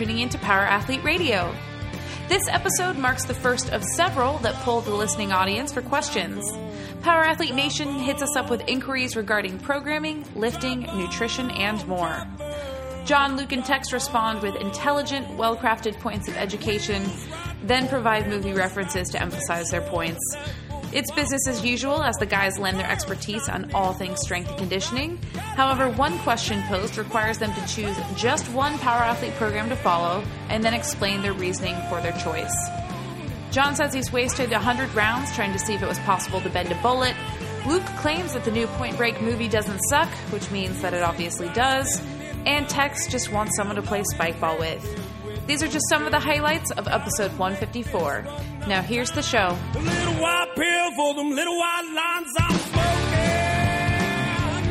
Tuning in to Power Athlete Radio. This episode marks the first of several that poll the listening audience for questions. Power Athlete Nation hits us up with inquiries regarding programming, lifting, nutrition, and more. John, Luke, and Tex respond with intelligent, well crafted points of education, then provide movie references to emphasize their points. It's business as usual as the guys lend their expertise on all things strength and conditioning. However, one question posed requires them to choose just one power athlete program to follow and then explain their reasoning for their choice. John says he's wasted 100 rounds trying to see if it was possible to bend a bullet. Luke claims that the new Point Break movie doesn't suck, which means that it obviously does. And Tex just wants someone to play spikeball with. These are just some of the highlights of episode 154. Now here's the show. A little white pill for them little white lines I'm smoking.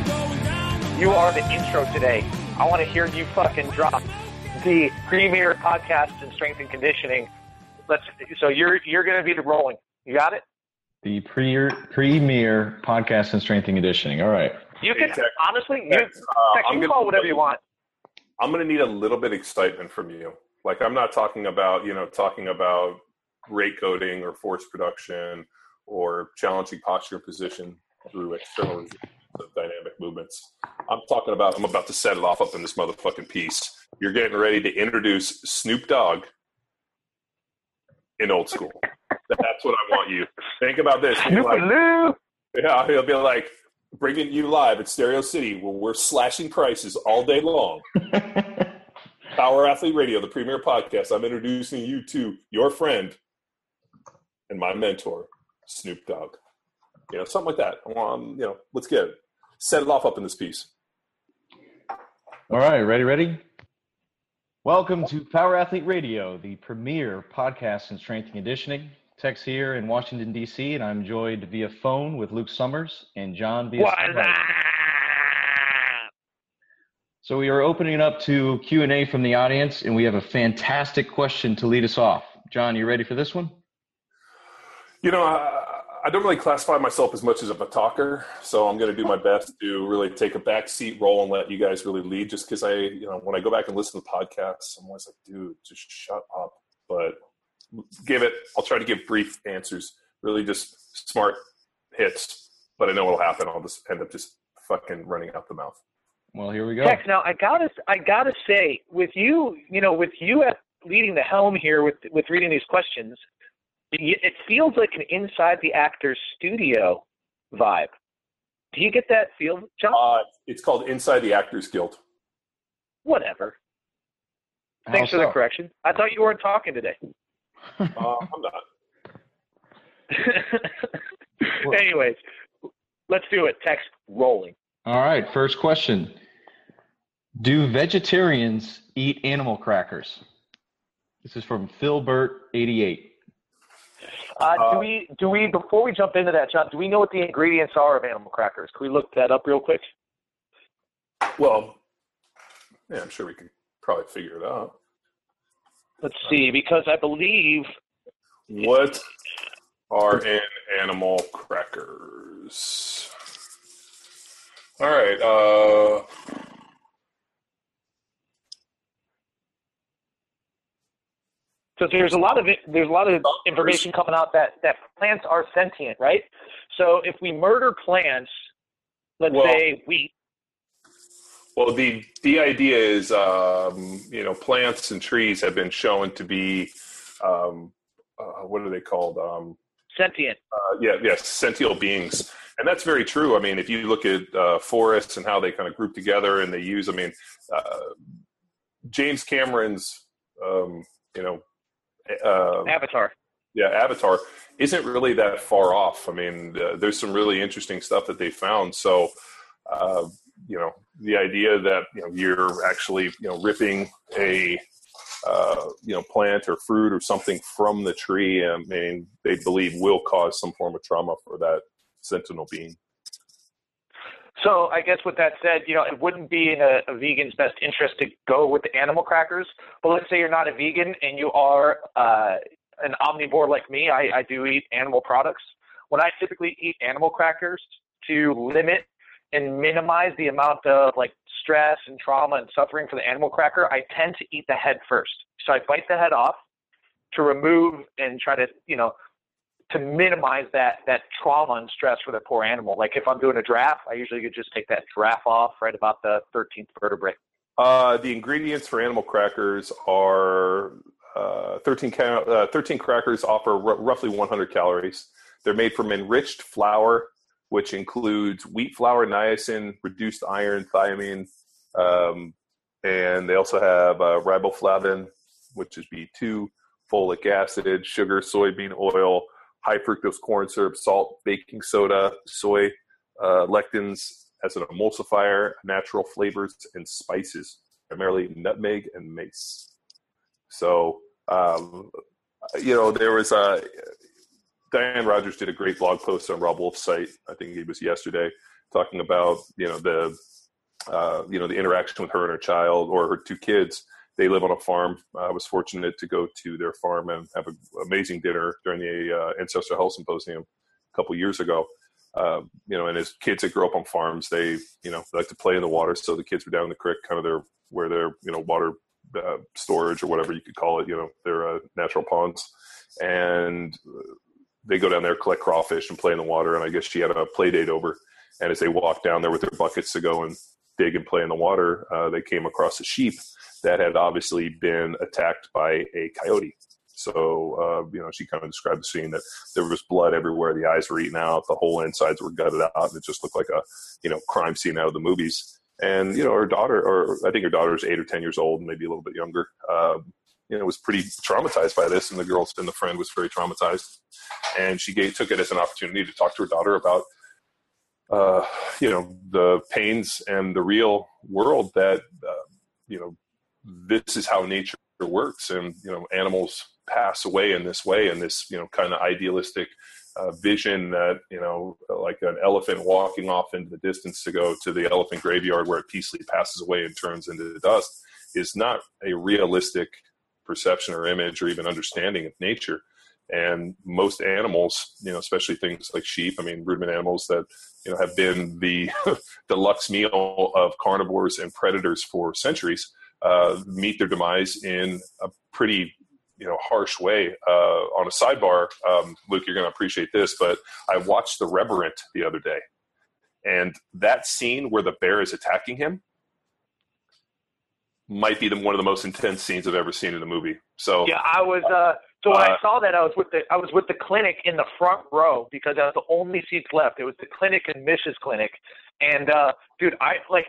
Going down the You are the intro today. I want to hear you fucking drop the premier podcast in strength and conditioning. Let's. So you're you're going to be the rolling. You got it. The premier, premier podcast and strength and conditioning. All right. You Hey, can Tex. honestly. You, Tex, uh, Tex, you gonna- call whatever you want. I'm going to need a little bit of excitement from you. Like I'm not talking about, you know, talking about rate coding or force production or challenging posture position through external dynamic movements. I'm talking about, I'm about to set it off up in this motherfucking piece. You're getting ready to introduce Snoop Dogg in old school. That's what I want you. Think about this. Like, Yeah, he'll be like bringing you live at Stereo City where we're slashing prices all day long. Power Athlete Radio, the premier podcast. I'm introducing you to your friend and my mentor, Snoop Dogg. You know, something like that. Um, you know, let's get it. Set it off up in this piece. All right. Ready, ready? Welcome to Power Athlete Radio, the premier podcast in strength and conditioning. Tex here in Washington, D.C., and I'm joined via phone with Luke Summers and John via What's that? So we are opening up to Q&A from the audience, and we have a fantastic question to lead us off. John, you ready for this one? You know, I, I don't really classify myself as much as of a talker, so I'm going to do my best to really take a back seat role and let you guys really lead. Just because I, you know, when I go back and listen to podcasts, I'm always like, dude, just shut up. But give it. I'll try to give brief answers, really just smart hits. But I know what'll happen. I'll just end up just fucking running out the mouth. Well, here we go. Tex, now I gotta I gotta say, with you, you know, with you at leading the helm here with with reading these questions, it feels like an inside the actor's studio vibe. Do you get that feel, John? Uh, it's called Inside the Actors Guild. Whatever. How Thanks for the correction. I thought you weren't talking today. Uh, I'm not. Anyways, let's do it. Text rolling. All right, first question. Do vegetarians eat animal crackers? This is from Philbert88. Uh, Uh, do we do we before we jump into that, John? Do we know what the ingredients are of animal crackers? Can we look that up real quick? Well, yeah, I'm sure we can probably figure it out. Let's see, because I believe What are an animal crackers? All right. Uh, so there's a lot of it, there's a lot of information coming out that that plants are sentient, right? So if we murder plants, let's Well- say wheat, well, the the idea is, um, you know, plants and trees have been shown to be, um, uh, what are they called? Um, sentient. uh, yeah, yes, sentient beings, and that's very true. I mean, if you look at uh, forests and how they kind of group together and they use, I mean, uh, James Cameron's, um, you know, uh, Avatar. yeah, Avatar isn't really that far off. I mean, uh, there's some really interesting stuff that they found. So, uh, you know, the idea that you know you're actually you know ripping a uh, you know plant or fruit or something from the tree, I mean, they believe will cause some form of trauma for that sentinel being. So I guess with that said, you know, it wouldn't be in a, a, vegan's best interest to go with the animal crackers. But let's say you're not a vegan and you are uh, an omnivore like me. I, I do eat animal products. When I typically eat animal crackers to limit and minimize the amount of like stress and trauma and suffering for the animal cracker, I tend to eat the head first. So I bite the head off to remove and try to, you know, to minimize that that trauma and stress for the poor animal. Like if I'm doing a draft, I usually could just take that draft off right about the 13th vertebrae. Uh, the ingredients for animal crackers are uh, 13, uh, 13 crackers offer r- roughly 100 calories. They're made from enriched flour, which includes wheat flour, niacin, reduced iron, thiamine, um, and they also have uh, riboflavin, which is B2, folic acid, sugar, soybean oil, high fructose corn syrup, salt, baking soda, soy, uh, lecithin as an emulsifier, natural flavors, and spices, primarily nutmeg and mace. So, um, you know, there was a Diane Rodgers did a great blog post on Robb Wolf's site. I think it was yesterday, talking about you know the uh, you know the interaction with her and her child or her two kids they live on a farm. I was fortunate to go to their farm and have an amazing dinner during the uh, Ancestral Health Symposium a couple years ago. Uh, you know, and as kids that grow up on farms, they you know like to play in the water. So the kids were down in the creek, kind of their where their you know water uh, storage or whatever you could call it. You know, their uh, natural ponds, and they go down there collect crawfish and play in the water. And I guess she had a play date over, and as they walked down there with their buckets to go and dig and play in the water, uh, they came across a sheep that had obviously been attacked by a coyote. So, uh, you know, she kind of described the scene that there was blood everywhere. The eyes were eaten out. The whole insides were gutted out. And it just looked like a, you know, crime scene out of the movies. And, you know, her daughter, or I think her daughter is eight or 10 years old, maybe a little bit younger, um, you know, was pretty traumatized by this. And the girl and the friend was very traumatized. And she gave, took it as an opportunity to talk to her daughter about, uh, you know, the pains and the real world that, uh, you know, this is how nature works and you know animals pass away in this way and this you know kind of idealistic uh, vision that you know like an elephant walking off into the distance to go to the elephant graveyard where it peacefully passes away and turns into dust is not a realistic perception or image or even understanding of nature. And most animals you know especially things like sheep i mean ruminant animals that you know have been the deluxe meal of carnivores and predators for centuries uh, meet their demise in a pretty you know harsh way. Uh, on a sidebar, um, Luke, you're going to appreciate this, but I watched The Revenant the other day, and that scene where the bear is attacking him might be the, one of the most intense scenes I've ever seen in a movie. So yeah, I was. Uh, so when uh, I saw that, I was with the I was with the clinic in the front row because I was the only seats left. It was the clinic and Mrs. Clinic, and uh, dude, I like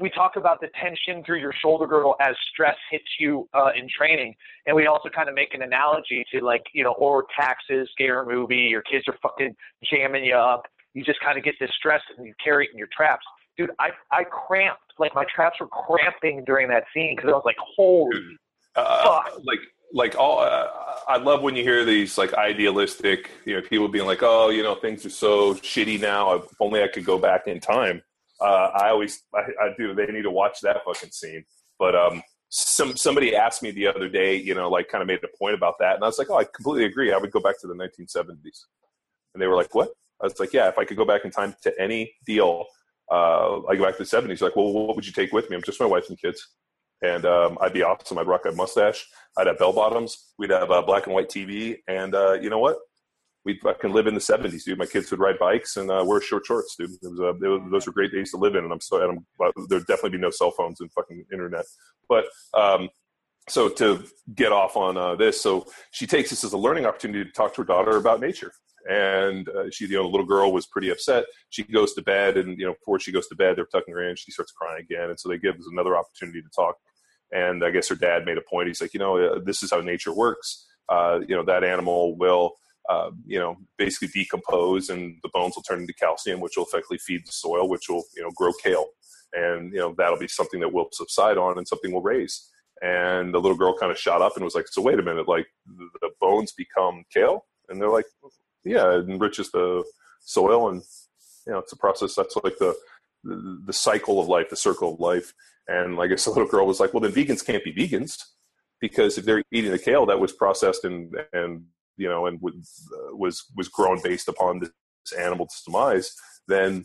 we talk about the tension through your shoulder girdle as stress hits you uh, in training, and we also kind of make an analogy to like you know, or taxes, scare movie, your kids are fucking jamming you up. You just kind of get this stress and you carry it in your traps. Dude, I I cramped like my traps were cramping during that scene because I was like, holy uh, fuck. Like like all uh, I love when you hear these like idealistic, you know, people being like, "Oh, you know, things are so shitty now. If only I could go back in time." Uh, I always I, I, do. They need to watch that fucking scene. But um, some somebody asked me the other day, you know, like kind of made a point about that, and I was like, oh, I completely agree. I would go back to the 1970s, and they were like, what? I was like, yeah, if I could go back in time to any deal, uh, I go back to the 70s. Like, well, what would you take with me? I'm just my wife and kids, and um, I'd be awesome. I'd rock a mustache. I'd have bell bottoms. We'd have a black and white TV, and uh, you know what? We fucking live in the 70s, dude. My kids would ride bikes and uh, wear short shorts, dude. Was, uh, was, those were great days to live in. And I'm so, I'm, there'd definitely be no cell phones and fucking internet. But, um, so to get off on uh, this, so she takes this as a learning opportunity to talk to her daughter about nature. And uh, she, you know, the little girl was pretty upset. She goes to bed, and you know, before she goes to bed, they're tucking her in. She starts crying again, and so they give us another opportunity to talk. And I guess her dad made a point. He's like, you know, uh, this is how nature works uh, you know that animal will uh, you know basically decompose and the bones will turn into calcium, which will effectively feed the soil, which will you know grow kale, and you know that'll be something that will subside on and something will raise. And the little girl kind of shot up and was like, "So wait a minute, like the, bones become kale?" And they're like, "Yeah, it enriches the soil, and you know it's a process that's like the the, the cycle of life, the circle of life." And I guess the little girl was like, "Well, then vegans can't be vegans." because if they're eating the kale that was processed and and you know and was uh, was, was grown based upon this animal's demise, then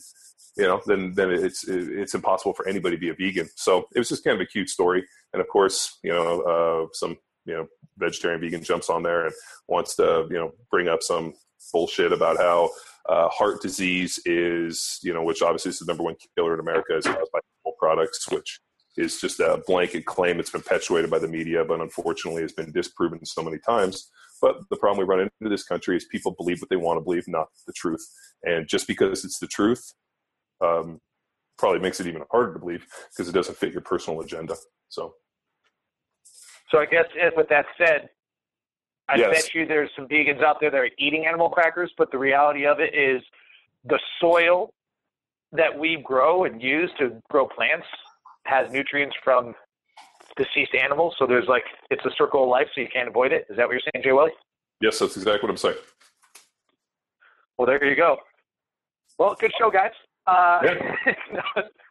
you know then then it's it's impossible for anybody to be a vegan. So it was just kind of a cute story, and of course you know uh, some you know vegetarian vegan jumps on there and wants to you know bring up some bullshit about how uh, heart disease is you know which obviously is the number one killer in America is caused by animal products, which is just a blanket claim that's been perpetuated by the media, but unfortunately has been disproven so many times. But the problem we run into this country is people believe what they want to believe, not the truth. And just because it's the truth, um, probably makes it even harder to believe because it doesn't fit your personal agenda. So, so I guess with that said, I Yes. bet you there's some vegans out there that are eating animal crackers, but the reality of it is the soil that we grow and use to grow plants has nutrients from deceased animals. So there's like it's a circle of life, so you can't avoid it. Is that what you're saying, Jay Welly? yes, that's exactly what I'm saying. Well, there you go. Well, good show, guys. Uh,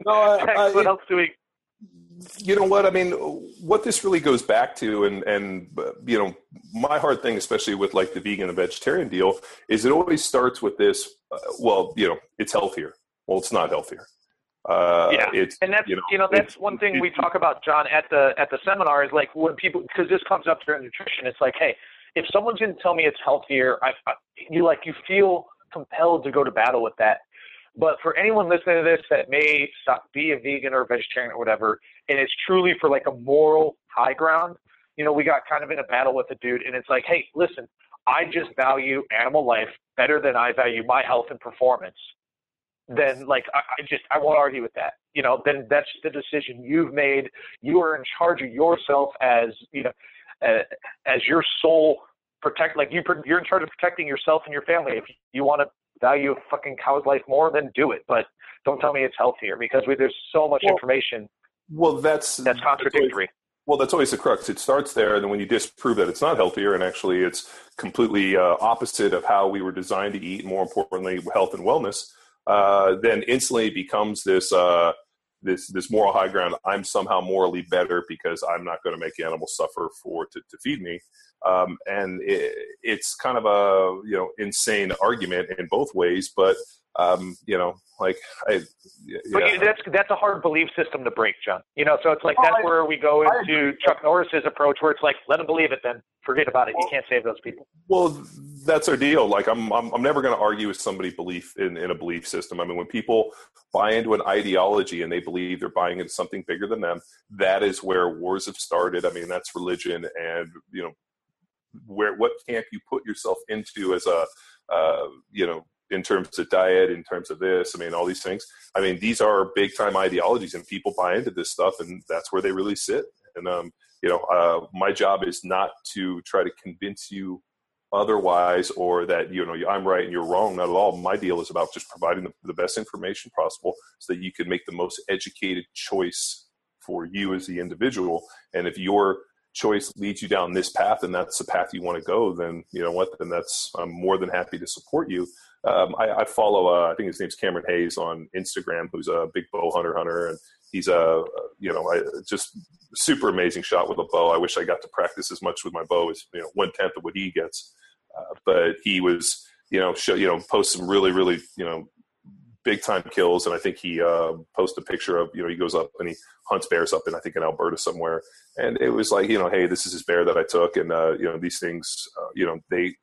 No, I, I, what else do we? you know what I mean. What this really goes back to, and and uh, you know, my hard thing, especially with like the vegan and vegetarian deal, is it always starts with this. Uh, well, you know, it's healthier. Well, it's not healthier. Uh, Yeah. it's And that's you you know, know, that's one thing we talk about, John, at the at the seminar is like when people because this comes up during nutrition. It's like, hey, if someone's going to tell me it's healthier, I, I you like you feel compelled to go to battle with that. But for anyone listening to this that may stop, be a vegan or a vegetarian or whatever, and it's truly for like a moral high ground, you know, we got kind of in a battle with a dude, and it's like, hey, listen, I just value animal life better than I value my health and performance then like I, I just I won't argue with that. You know, then that's the decision you've made. You are in charge of yourself as you know, uh, as your soul protect. Like you, you're in charge of protecting yourself and your family. If you want to value a fucking cow's life more, then do it. But don't tell me it's healthier because we, there's so much Well, information well, that's that's contradictory. Well, that's always the crux. It starts there, and then when you disprove that it's not healthier, and actually it's completely uh, opposite of how we were designed to eat, more importantly, health and wellness, uh, then instantly it becomes this uh, this this moral high ground. I'm somehow morally better because I'm not going to make animals suffer for to, to feed me, um, and it, it's kind of a you know insane argument in both ways. But um, you know, like I, yeah. But you, that's that's a hard belief system to break, John. You know, so it's like Oh, that's I- where we go into Chuck Norris's approach, where it's like, let them believe it, then forget about it. You can't save those people. Well, that's our deal. Like, I'm, I'm, I'm never going to argue with somebody belief in, in a belief system. I mean, when people buy into an ideology and they believe they're buying into something bigger than them, that is where wars have started. I mean, that's religion, and you know, where what camp you put yourself into as a, uh, you know, in terms of diet, in terms of this. I mean, all these things. I mean, these are big time ideologies, and people buy into this stuff, and that's where they really sit. And um, you know, uh, my job is not to try to convince you otherwise or that you know i'm right and you're wrong not at all my deal is about just providing the, the best information possible so that you can make the most educated choice for you as the individual and if your choice leads you down this path and that's the path you want to go then you know what then that's i'm more than happy to support you um, I, I follow uh, i think his name's cameron hanes on instagram who's a big bow hunter hunter and he's a you know I, just super amazing shot with a bow. I wish I got to practice as much with my bow as you know one tenth of what he gets. Uh, but he was you know show, you know post some really really you know big time kills, and I think he uh, posted a picture of you know he goes up and he hunts bears up in I think in Alberta somewhere, and it was like you know hey this is his bear that I took, and uh, you know these things uh, you know they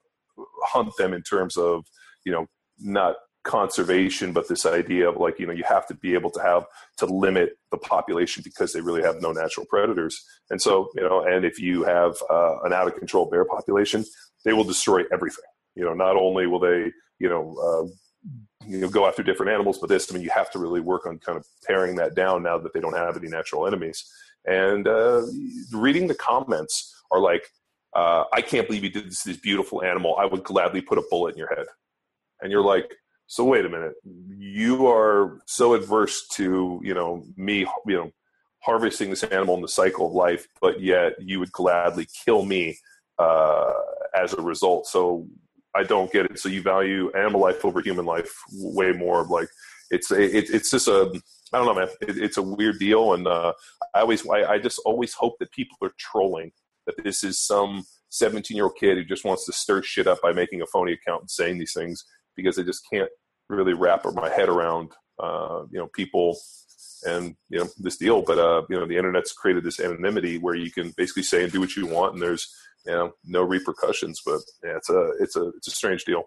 hunt them in terms of you know not conservation but this idea of like you know you have to be able to have to limit the population because they really have no natural predators and so you know and if you have uh, an out of control bear population they will destroy everything you know not only will they you know uh, you know go after different animals but this i mean you have to really work on kind of paring that down now that they don't have any natural enemies and uh, reading the comments are like uh, I can't believe you did this this beautiful animal. I would gladly put a bullet in your head. And you're like, so wait a minute, you are so adverse to you know me, you know, harvesting this animal in the cycle of life, but yet you would gladly kill me uh, as a result. So I don't get it. So you value animal life over human life way more. Like it's it, it's just a I don't know, man. It, it's a weird deal, and uh, I always I, I just always hope that people are trolling that this is some 17 year old kid who just wants to stir shit up by making a phony account and saying these things because I just can't really wrap my head around uh, you know people and you know this deal. But uh, you know the internet's created this anonymity where you can basically say and do what you want, and there's you know no repercussions. But yeah, it's a it's a it's a strange deal.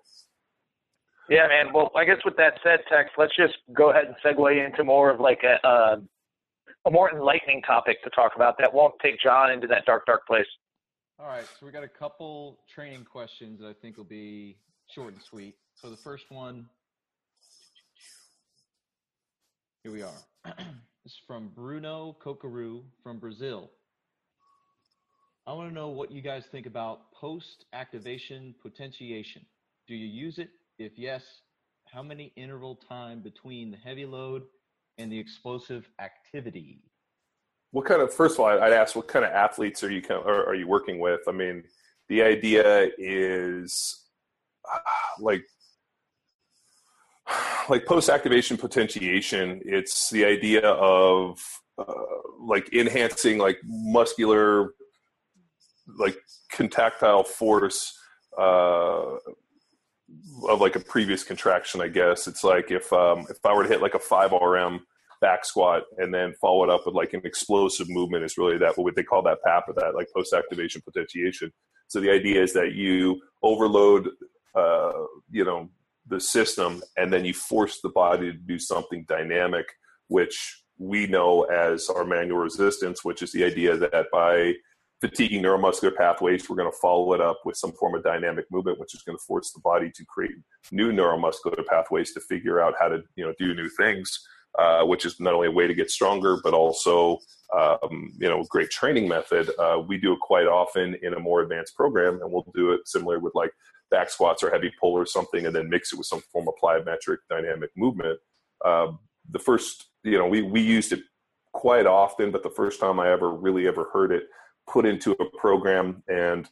Yeah, man. Well, I guess with that said, Tex, let's just go ahead and segue into more of like a uh, a more enlightening topic to talk about that won't take John into that dark, dark place. All right, so we got a couple training questions that I think will be short and sweet. So the first one, here we are. this is from Bruno Cocaru from Brazil. I want to know what you guys think about post activation potentiation. Do you use it? If yes, how many interval time between the heavy load and the explosive activity? What kind of first of all, I'd ask what kind of athletes are you kind of, are you working with? I mean, the idea is like like post activation potentiation. It's the idea of uh, like enhancing like muscular like contractile force uh, of like a previous contraction, I guess. It's like if um, if I were to hit like a five RM back squat and then follow it up with like an explosive movement is really that what they call that PAP or that like post activation potentiation. So the idea is that you overload, uh, you know, the system and then you force the body to do something dynamic, which we know as our manual resistance, which is the idea that by fatiguing neuromuscular pathways, we're going to follow it up with some form of dynamic movement, which is going to force the body to create new neuromuscular pathways to figure out how to you know do new things. Uh, which is not only a way to get stronger, but also um, you know great training method. Uh, we do it quite often in a more advanced program, and we'll do it similar with like back squats or heavy pull or something, and then mix it with some form of plyometric dynamic movement. Uh, the first, you know, we we used it quite often, but the first time I ever really ever heard it put into a program and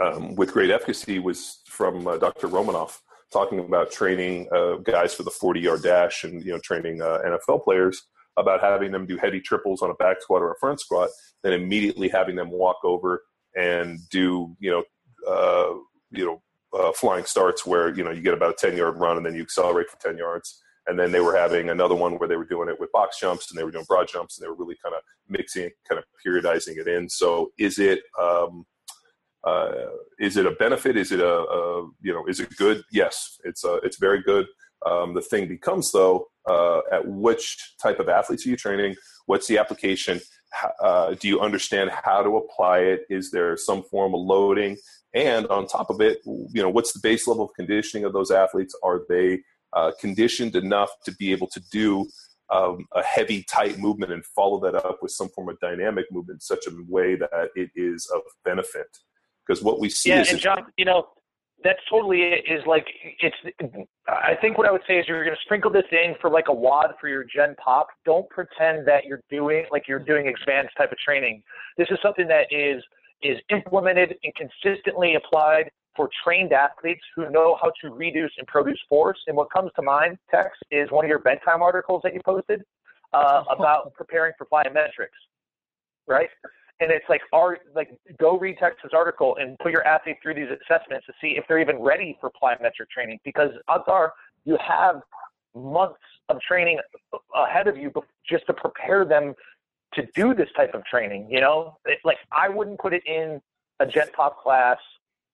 um, with great efficacy was from uh, Dr. Romanoff talking about training uh, guys for the 40 yard dash and you know training uh, NFL players about having them do heavy triples on a back squat or a front squat, then immediately having them walk over and do you know uh, you know uh, flying starts where you know you get about a 10 yard run and then you accelerate for 10 yards and then they were having another one where they were doing it with box jumps and they were doing broad jumps and they were really kind of mixing kind of periodizing it in. So is it um, uh, is it a benefit? Is it a, a, you know is it good? Yes it's uh, it's very good. Um, the thing becomes though uh, at which type of athletes are you training? What's the application? Uh, do you understand how to apply it? Is there some form of loading? And on top of it you know what's the base level of conditioning of those athletes? Are they uh, conditioned enough to be able to do um, a heavy, tight movement and follow that up with some form of dynamic movement in such a way that it is of benefit. Because what we see yeah, is. and John, you know, that's totally is like it's. I think what I would say is you're going to sprinkle this in for like a wad for your Gen Pop. Don't pretend that you're doing like you're doing advanced type of training. This is something that is is implemented and consistently applied for trained athletes who know how to reduce and produce force. And what comes to mind, Tex, is one of your bedtime articles that you posted uh, about preparing for plyometrics, right? And it's like, our, like, go read Tex's article and put your athlete through these assessments to see if they're even ready for plyometric training. Because odds are you have months of training ahead of you just to prepare them to do this type of training. You know, it, like I wouldn't put it in a Gen Pop class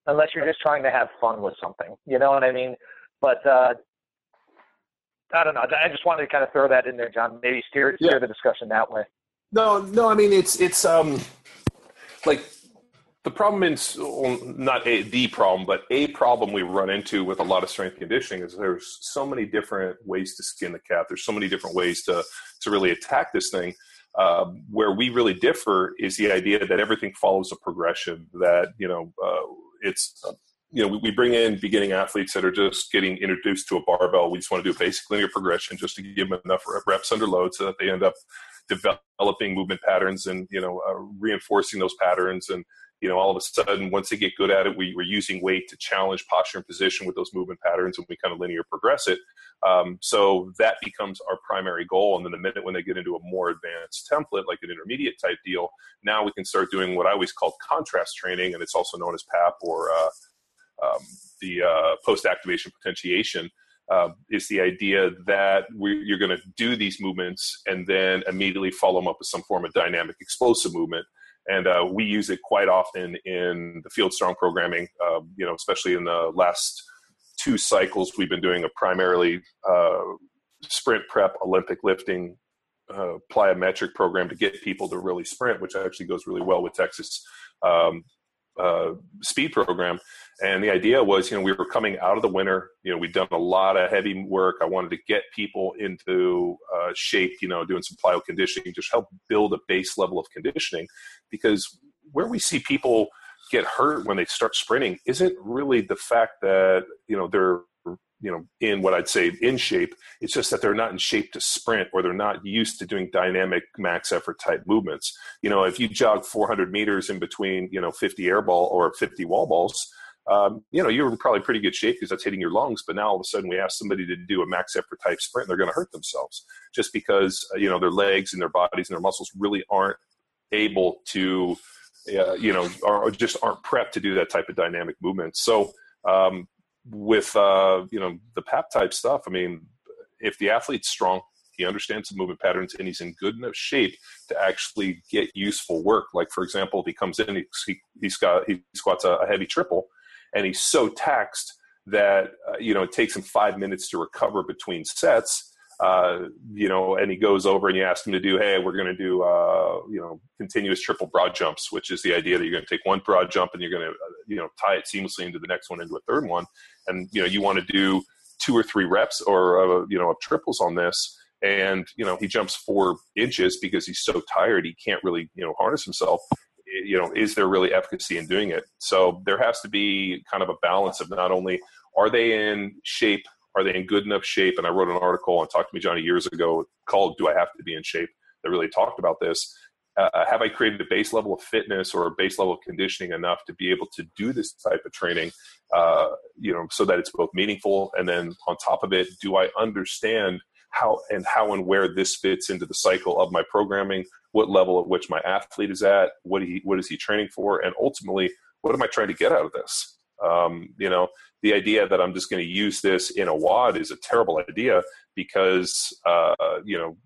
unless you're just trying to have fun with something. You know what I mean? But uh, I don't know. I just wanted to kind of throw that in there, John. Maybe steer steer yeah. the discussion that way. No, no. I mean, it's it's um like the problem is well, not a, the problem, but a problem we run into with a lot of strength conditioning is there's so many different ways to skin the cat. There's so many different ways to to really attack this thing. Uh, where we really differ is the idea that everything follows a progression. That you know, uh, it's you know, we, we, bring in beginning athletes that are just getting introduced to a barbell. We just want to do a basic linear progression just to give them enough reps under load so that they end up developing movement patterns and you know uh, reinforcing those patterns and you know all of a sudden once they get good at it we, we're using weight to challenge posture and position with those movement patterns and we kind of linear progress it um, so that becomes our primary goal and then the minute when they get into a more advanced template like an intermediate type deal now we can start doing what i always called contrast training and it's also known as pap or uh, um, the uh, post activation potentiation uh, is the idea that we, you're going to do these movements and then immediately follow them up with some form of dynamic explosive movement. And uh, we use it quite often in the field strong programming, uh, you know, especially in the last two cycles, we've been doing a primarily uh, sprint prep Olympic lifting uh, plyometric program to get people to really sprint, which actually goes really well with Tex's um, uh, speed program. And the idea was, you know, we were coming out of the winter. You know, we'd done a lot of heavy work. I wanted to get people into uh, shape. You know, doing some plyo conditioning, just help build a base level of conditioning. Because where we see people get hurt when they start sprinting isn't really the fact that you know they're you know in what i'd say in shape it's just that they're not in shape to sprint or they're not used to doing dynamic max effort type movements you know if you jog 400 meters in between you know 50 air ball or 50 wall balls um, you know you're in probably pretty good shape because that's hitting your lungs but now all of a sudden we ask somebody to do a max effort type sprint and they're going to hurt themselves just because uh, you know their legs and their bodies and their muscles really aren't able to uh, you know are just aren't prepped to do that type of dynamic movement. So um, with uh, you know the pap type stuff i mean if the athlete's strong he understands the movement patterns and he's in good enough shape to actually get useful work. Like for example if he comes in he, he's got he squats a, a heavy triple and he's so taxed that uh, you know it takes him five minutes to recover between sets uh, you know, and he goes over and you ask him to do, hey, we're going to do, uh, you know, continuous triple broad jumps, which is the idea that you're going to take one broad jump and you're going to, uh, you know, tie it seamlessly into the next one, into a third one. And, you know, you want to do two or three reps or, uh, you know, triples on this. And, you know, he jumps four inches because he's so tired, he can't really, you know, harness himself. You know, is there really efficacy in doing it? So there has to be kind of a balance of not only are they in shape are they in good enough shape? And I wrote an article on Talk to Me Johnnie years ago called "Do I Have to Be in Shape?" that really talked about this. Uh, have I created a base level of fitness or a base level of conditioning enough to be able to do this type of training, uh, you know, so that it's both meaningful and then on top of it, do I understand how and how and where this fits into the cycle of my programming? What level at which my athlete is at? What he what is he training for? And ultimately, what am I trying to get out of this? Um, you know, the idea that I'm just going to use this in a wad is a terrible idea because uh, you know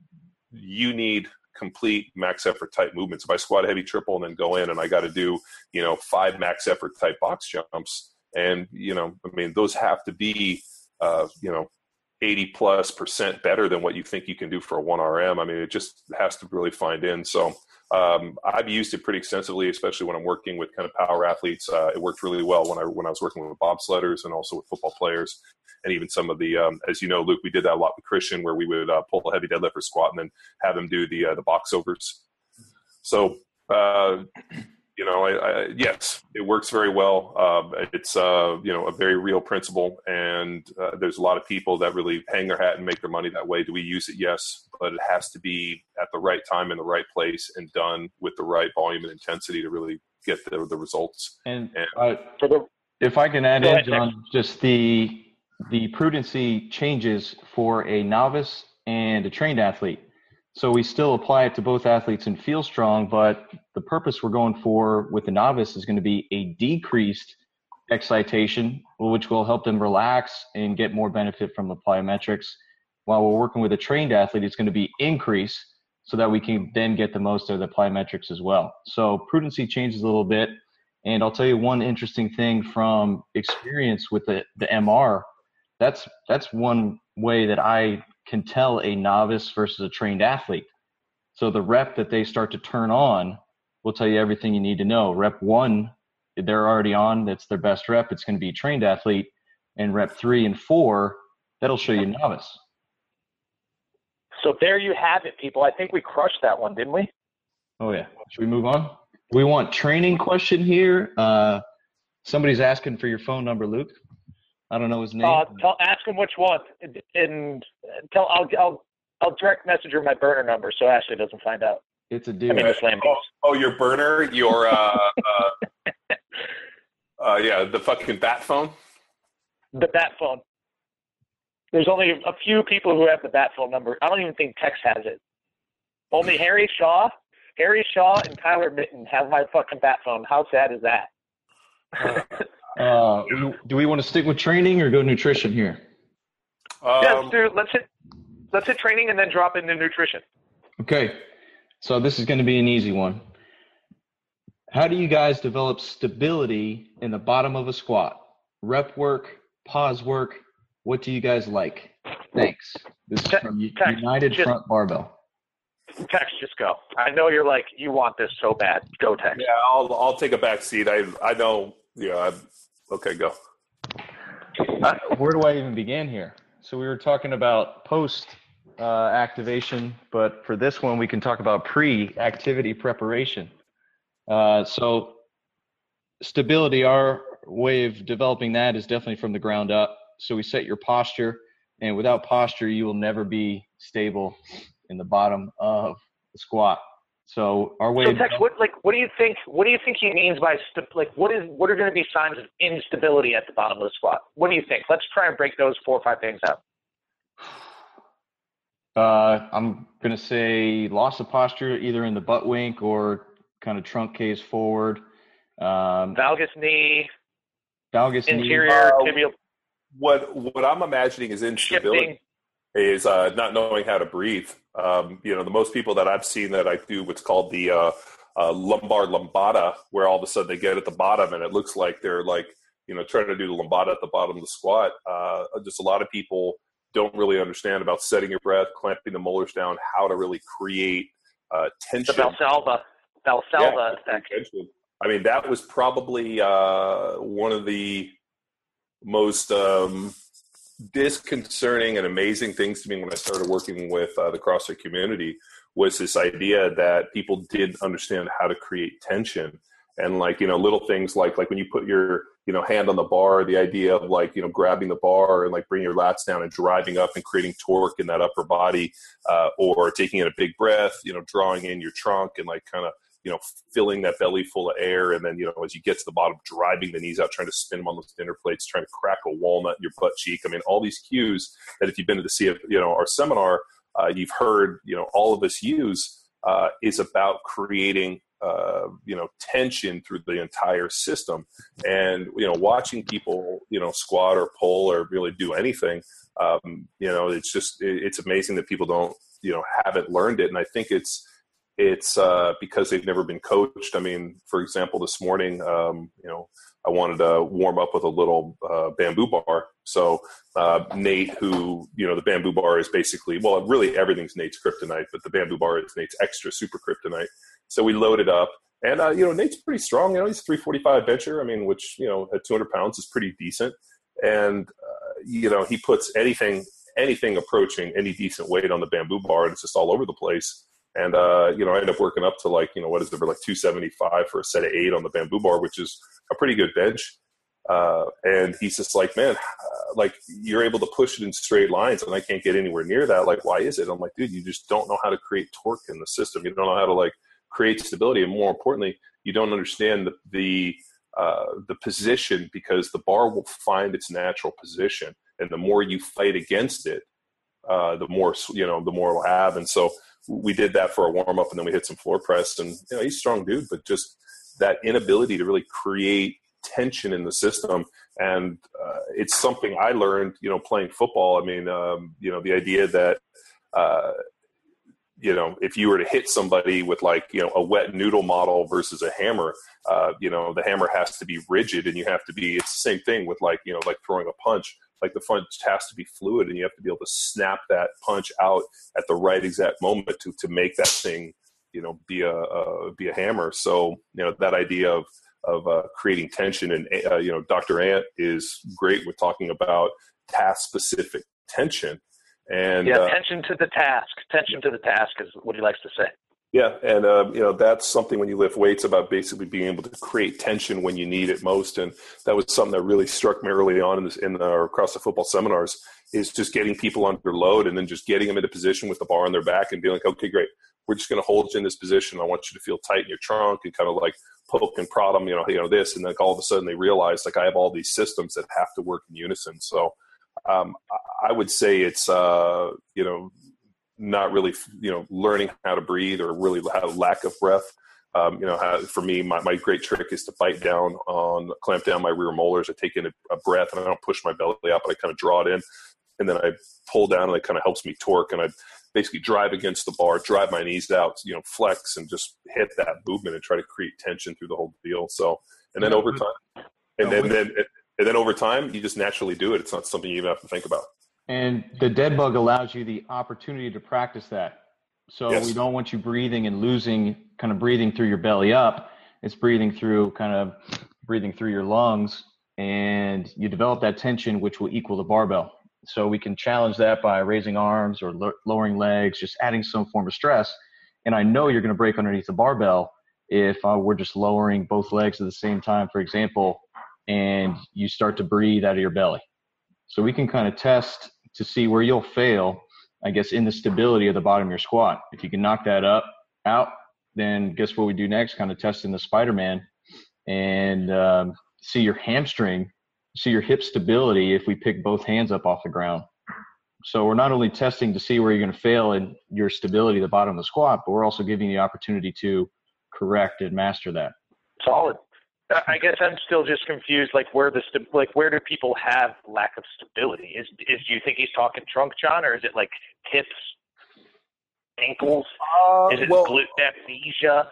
you need complete max effort type movements. If I squat heavy triple and then go in and I got to do you know five max effort type box jumps, and you know I mean those have to be uh, you know 80 plus percent better than what you think you can do for a 1RM. I mean, it just has to really find in. So um, I've used it pretty extensively, especially when I'm working with kind of power athletes. Uh, it worked really well when I when I was working with bobsledders and also with football players, and even some of the, um, as you know, Luke, we did that a lot with Christian, where we would uh, pull a heavy deadlift or squat and then have them do the uh, the box overs. So uh, you know, I, I, yes, it works very well. Uh, it's uh, you know a very real principle, and uh, there's a lot of people that really hang their hat and make their money that way. Do we use it? Yes, but it has to be at the right time in the right place and done with the right volume and intensity to really get the, the results. And, and if I can add in, John, just the the prudency changes for a novice and a trained athlete. So we still apply it to both athletes and Field Strong, but the purpose we're going for with the novice is going to be a decreased excitation, which will help them relax and get more benefit from the plyometrics. While we're working with a trained athlete, it's going to be increase so that we can then get the most out of the plyometrics as well. So prudency changes a little bit. And I'll tell you one interesting thing from experience with the, the MR. That's that's one way that I can tell a novice versus a trained athlete. So the rep that they start to turn on will tell you everything you need to know. Rep one, they're already on, that's their best rep. It's going to be a trained athlete. And rep three and four, that'll show you novice. So there you have it, people. I think we crushed that one, didn't we? Oh yeah. Should we move on? We want training question here. Uh, somebody's asking for your phone number, Luke. I don't know his name. Uh, tell, ask him which one, and, and tell I'll I'll I'll direct message her my burner number so Ashley doesn't find out. It's a dude. I mean, the slam oh, oh, your burner, your uh, uh, uh, yeah, the fucking bat phone. The bat phone. There's only a few people who have the bat phone number. I don't even think Tex has it. Only Harry Shaw, Harry Shaw, and Tyler Mitten have my fucking bat phone. How sad is that? Uh, do we want to stick with training or go nutrition here? Um, yeah, let's, let's hit let's hit training and then drop into nutrition. Okay, so this is going to be an easy one. How do you guys develop stability in the bottom of a squat? Rep work, pause work. What do you guys like? Thanks. This is from Text, United just- Front Barbell. Tex, just go. I know you're like you want this so bad. Go, Tex. Yeah, I'll I'll take a back seat. I I know. Yeah. I, okay, go. Uh, where do I even begin here? So we were talking about post uh, activation, but for this one, we can talk about pre-activity preparation. Uh, so stability, our way of developing that is definitely from the ground up. So we set your posture, and without posture, you will never be stable in the bottom of the squat. So our way So of Tex, what like what do you think? What do you think he means by like what is what are going to be signs of instability at the bottom of the squat? What do you think? Let's try and break those four or five things out. Uh, I'm gonna say loss of posture, either in the butt wink or kind of trunk case forward. Um, Valgus knee, valgus knee. anterior Uh, tibial What what I'm imagining is instability. shifting. Is uh, not knowing how to breathe. Um, you know, the most people that I've seen that I do what's called the uh, uh, lumbar lambada, where all of a sudden they get at the bottom and it looks like they're like, you know, trying to do the lambada at the bottom of the squat. Uh, just a lot of people don't really understand about setting your breath, clamping the molars down, how to really create uh, The tension. Valsalva, Valsalva effect. Tension. I mean, that was probably uh, one of the most um, disconcerting and amazing things to me when I started working with uh, the CrossFit community was this idea that people didn't understand how to create tension. And like you know little things like like when you put your you know hand on the bar the idea of like you know grabbing the bar and like bringing your lats down and driving up and creating torque in that upper body uh, or taking in a big breath you know drawing in your trunk and like kind of you know filling that belly full of air and then you know as you get to the bottom driving the knees out trying to spin them on those dinner plates trying to crack a walnut in your butt cheek. I mean all these cues that if you've been to the CF, you know our seminar uh, you've heard you know all of us use uh, is about creating uh, you know tension through the entire system. And you know watching people you know squat or pull or really do anything um, you know it's just it, it's amazing that people don't you know haven't learned it. And i think it's it's uh, because they've never been coached. I mean, for example, this morning, um, you know, I wanted to warm up with a little uh, bamboo bar. So uh, Nate, who you know, the bamboo bar is basically well, really everything's Nate's kryptonite, but the bamboo bar is Nate's extra super kryptonite. So we loaded up, and uh, you know, Nate's pretty strong. You know, he's 345 bencher. I mean, which you know, at 200 pounds is pretty decent. And uh, you know, he puts anything anything approaching any decent weight on the bamboo bar, and it's just all over the place. And uh, you know, I ended up working up to like you know what is it, like 275 for a set of eight on the bamboo bar, which is a pretty good bench. Uh, and he's just like, man, uh, like you're able to push it in straight lines, and I can't get anywhere near that. Like, why is it? I'm like, dude, you just don't know how to create torque in the system. You don't know how to like create stability, and more importantly, you don't understand the the, uh, the position because the bar will find its natural position, and the more you fight against it, uh, the more you know, the more it'll have. And so we did that for a warm up, and then we hit some floor press. And you know, he's a strong dude, but just that inability to really create tension in the system, and uh, it's something I learned, you know, playing football. I mean, um, you know, the idea that. Uh, you know, if you were to hit somebody with like, you know, a wet noodle model versus a hammer, uh, you know, the hammer has to be rigid and you have to be, it's the same thing with like, you know, like throwing a punch like the punch has to be fluid and you have to be able to snap that punch out at the right exact moment to to make that thing you know be a, a be a hammer so you know that idea of of uh, creating tension and uh, you know dr ant is great with talking about task specific tension And yeah, uh, attention to the task. Attention to the task is what he likes to say. Yeah, and uh, you know that's something when you lift weights about basically being able to create tension when you need it most, and that was something that really struck me early on in, this, in our CrossFit Football seminars is just getting people under load and then just getting them into position with the bar on their back and being like, okay, great, we're just going to hold you in this position. I want you to feel tight in your trunk and kind of like poke and prod them, you know, you know this, and then all of a sudden they realize like I have all these systems that have to work in unison. So um, I would say it's uh, you know not really you know learning how to breathe or really have a lack of breath. Um, you know, how, for me, my, my great trick is to bite down on, clamp down my rear molars. I take in a, a breath and I don't push my belly up, but I kind of draw it in and then I pull down and it kind of helps me torque and I basically drive against the bar, drive my knees out, you know, flex and just hit that movement and try to create tension through the whole deal. So, and then over time, and then, then, and then over time, you just naturally do it. It's not something you even have to think about. And the dead bug allows you the opportunity to practice that. So yes. we don't want you breathing and losing kind of breathing through your belly up. It's breathing through kind of breathing through your lungs and you develop that tension which will equal the barbell. So we can challenge that by raising arms or lo- lowering legs, just adding some form of stress. And I know you're going to break underneath the barbell if uh, we're just lowering both legs at the same time, for example, and you start to breathe out of your belly. So we can kind of test to see where you'll fail, I guess, in the stability of the bottom of your squat. If you can knock that up out, then guess what we do next? Kind of testing the Spider Man and um, see your hamstring, see your hip stability if we pick both hands up off the ground. So we're not only testing to see where you're going to fail in your stability at the bottom of the squat, but we're also giving you the opportunity to correct and master that. Solid. I guess I'm still just confused. Like where the st- like where do people have lack of stability? Is is do you think he's talking trunk, John, or is it like hips, ankles? Uh, is it well, glute amnesia?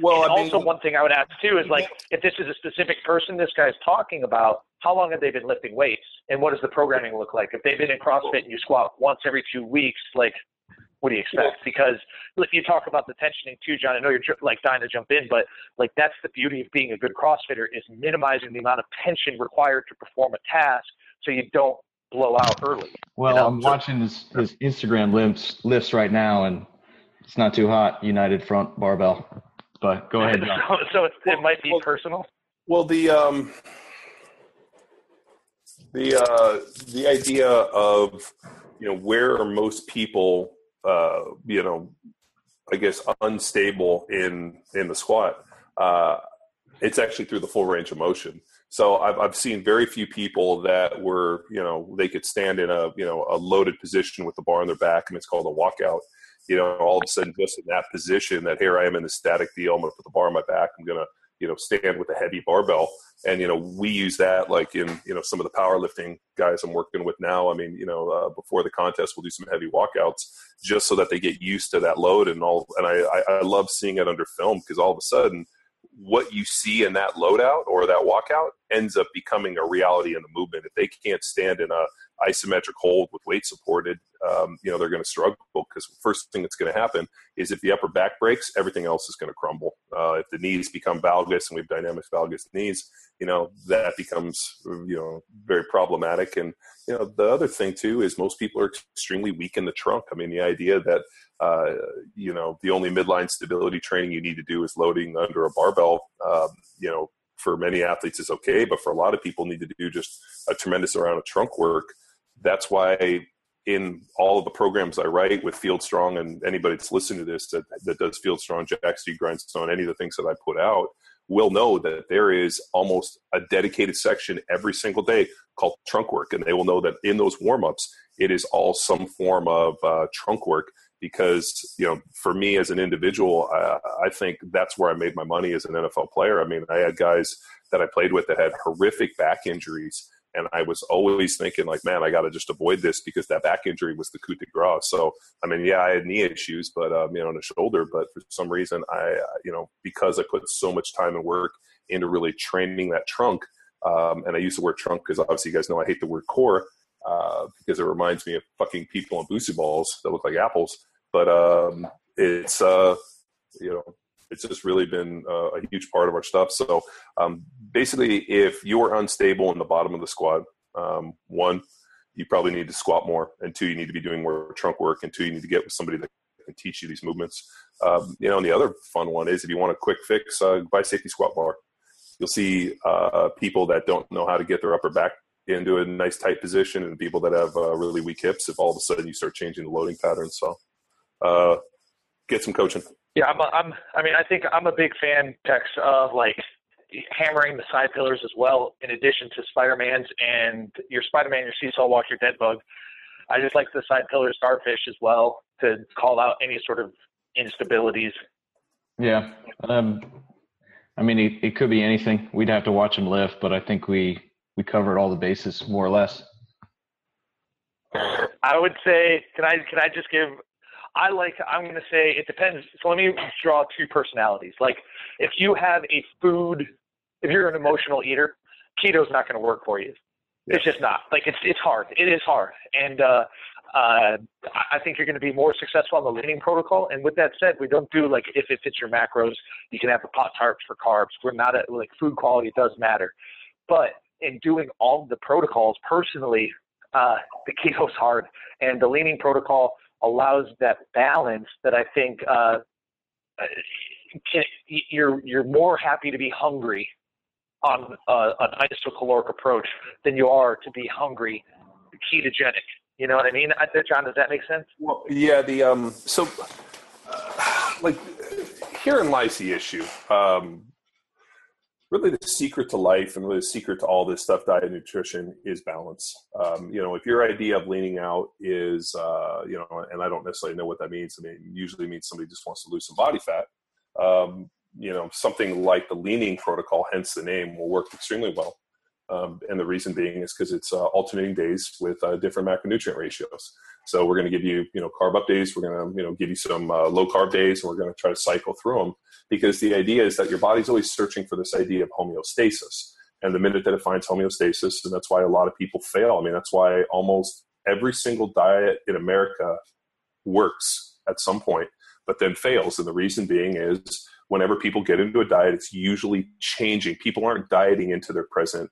Well, and I also mean, one thing I would ask too is like if this is a specific person this guy's talking about, how long have they been lifting weights, and what does the programming look like? If they've been in CrossFit and you squat once every two weeks, like what do you expect? Because if you talk about the tensioning too, John, I know you're like dying to jump in, but like that's the beauty of being a good CrossFitter is minimizing the amount of tension required to perform a task, so you don't blow out early. Well, you know? I'm watching his, his Instagram lifts lifts right now, and it's not too hot. United front barbell, but go ahead. John. so, so it, it might be well, personal. Well, the um, the uh, the idea of you know where are most people uh, you know, I guess unstable in in the squat, uh, it's actually through the full range of motion. So I've I've seen very few people that were you know they could stand in a you know a loaded position with the bar on their back and it's called a walkout. You know, all of a sudden just in that position that here I am in the static deal. I'm going to put the bar on my back. I'm going to you know stand with a heavy barbell and you know we use that like in you know some of the powerlifting guys i'm working with now i mean you know uh, before the contest we'll do some heavy walkouts just so that they get used to that load and all and i i, I love seeing it under film because all of a sudden what you see in that loadout or that walkout ends up becoming a reality in the movement. If they can't stand in a isometric hold with weight supported, um, you know they're going to struggle because first thing that's going to happen is if the upper back breaks, everything else is going to crumble. Uh, if the knees become valgus and we have dynamic valgus knees, you know that becomes you know very problematic. And you know the other thing too is most people are extremely weak in the trunk. I mean the idea that uh, you know, the only midline stability training you need to do is loading under a barbell. Um, you know, for many athletes is okay, but for a lot of people, need to do just a tremendous amount of trunk work. That's why in all of the programs I write with Field Strong and anybody that's listening to this that, that does Field Strong, Jacked Street Grindstone, any of the things that I put out, will know that there is almost a dedicated section every single day called trunk work. And they will know that in those warm ups, it is all some form of uh, trunk work because you know for me as an individual I, I, think that's where i made my money as an nfl player. I mean i had guys that i played with that had horrific back injuries and i was always thinking like man i got to just avoid this because that back injury was the coup de grace. So i mean yeah i had knee issues but um, you know on the shoulder but for some reason i uh, you know because i put so much time and work into really training that trunk um, and i use the word trunk because obviously you guys know i hate the word core uh, because it reminds me of fucking people on Bosu balls that look like apples but um, it's uh, you know it's just really been uh, a huge part of our stuff. So um, basically, if you are unstable in the bottom of the squat, um, one, you probably need to squat more, and two, you need to be doing more trunk work, and two, you need to get with somebody that can teach you these movements. Um, you know, and the other fun one is if you want a quick fix, uh, buy safety squat bar. You'll see uh, people that don't know how to get their upper back into a nice tight position, and people that have uh, really weak hips. If all of a sudden you start changing the loading pattern, so uh, get some coaching. Yeah, I'm, a, I'm. I mean, I think I'm a big fan, Tex, of like hammering the side pillars as well, in addition to Spider-Man's and your Spider-Man, your Seesaw Walk, your Dead Bug. I just like the side pillar starfish as well to call out any sort of instabilities. Yeah. Um, I mean, it, it could be anything. We'd have to watch him lift, but I think we, we covered all the bases more or less. I would say, can I, can I just give, I like, I'm going to say it depends. So let me draw two personalities. Like if you have a food if you're an emotional eater, keto's not going to work for you. Yeah. It's just not. Like it's it's hard. It is hard, and uh, uh, I think you're going to be more successful on the leaning protocol. And with that said, we don't do like if it fits your macros, you can have the pot tarts for carbs. We're not at like food quality does matter, but in doing all the protocols personally, uh, the keto's hard, and the leaning protocol allows that balance that I think uh, you're you're more happy to be hungry on uh, an isocaloric approach than you are to be hungry ketogenic. You know what I mean, John? Does that make sense? Well, yeah. The um, so uh, like herein lies the issue. Um, really, the secret to life and really the secret to all this stuff, diet and nutrition, is balance. Um, you know, if your idea of leaning out is, uh, you know, and I don't necessarily know what that means. I mean, usually means somebody just wants to lose some body fat. Um, you know something like the leaning protocol, hence the name, will work extremely well. Um, and the reason being is because it's uh, alternating days with uh, different macronutrient ratios. So we're going to give you, you know, carb up days. We're going to, you know, give you some uh, low carb days, and we're going to try to cycle through them because the idea is that your body's always searching for this idea of homeostasis. And the minute that it finds homeostasis, and that's why a lot of people fail. I mean, that's why almost every single diet in America works at some point, but then fails. And the reason being is whenever people get into a diet, it's usually changing. People aren't dieting into their present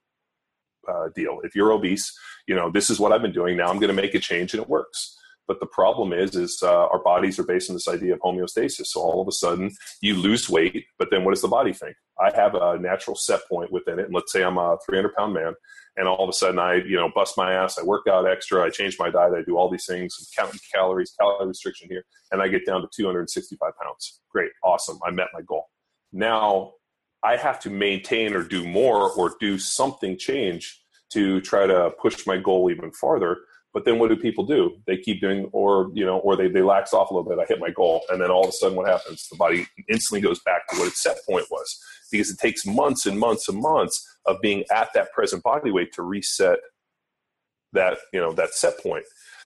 uh, deal. If you're obese, you know this is what I've been doing. Now I'm going to make a change, and it works. But the problem is, is uh, our bodies are based on this idea of homeostasis. So all of a sudden, you lose weight, but then what does the body think? I have a natural set point within it, and let's say I'm a 300 pound man, and all of a sudden I, you know, bust my ass, I work out extra, I change my diet, I do all these things, I'm counting calories, calorie restriction here, and I get down to 265 pounds. Great, awesome, I met my goal. Now I have to maintain or do more or do something change to try to push my goal even farther. But then what do people do? They keep doing, or you know, or they they lax off a little bit. I hit my goal, and then all of a sudden, what happens? The body instantly goes back to what its set point was, because it takes months and months and months of being at that present body weight to reset that you know that set point.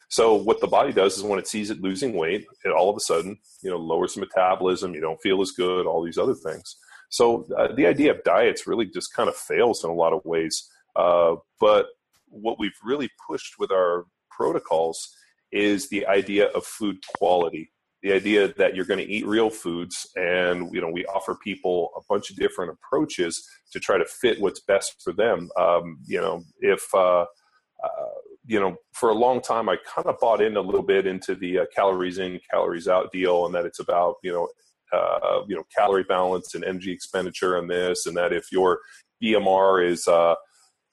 So what the body does is when it sees it losing weight, it all of a sudden you know lowers metabolism. You don't feel as good. All these other things. So uh, the idea of diets really just kind of fails in a lot of ways. Uh, but what we've really pushed with our protocols is the idea of food quality the idea that you're going to eat real foods and you know we offer people a bunch of different approaches to try to fit what's best for them um, you know if uh, uh, you know for a long time i kind of bought in a little bit into the uh, calories in calories out deal and that it's about you know uh, you know calorie balance and energy expenditure and this and that if your bmr is uh,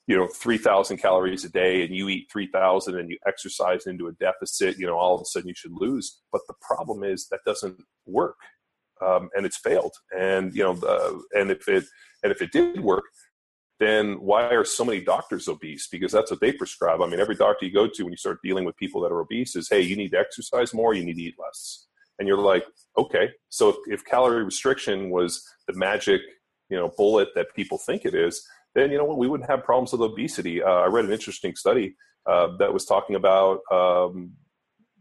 you know 3000 calories a day and you eat 3000 and you exercise into a deficit you know all of a sudden you should lose. But the problem is that doesn't work um, and it's failed. And you know uh, and if it and if it did work then why are so many doctors obese? Because that's what they prescribe. I mean every doctor you go to when you start dealing with people that are obese is hey you need to exercise more you need to eat less and you're like okay so if, if calorie restriction was the magic you know bullet that people think it is then you know what we wouldn't have problems with obesity. Uh, I read an interesting study uh, that was talking about um,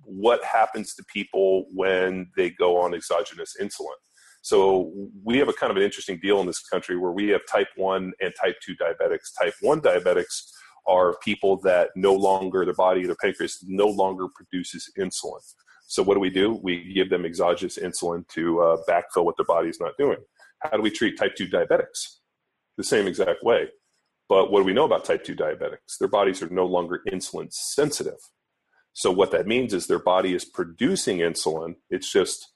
what happens to people when they go on exogenous insulin. So we have a kind of an interesting deal in this country where we have type one and type two diabetics. Type one diabetics are people that no longer their body, their pancreas no longer produces insulin. So what do we do? We give them exogenous insulin to uh, backfill what their body is not doing. How do we treat type two diabetics? the same exact way. But what do we know about type 2 diabetics? Their bodies are no longer insulin sensitive. So what that means is their body is producing insulin. It's just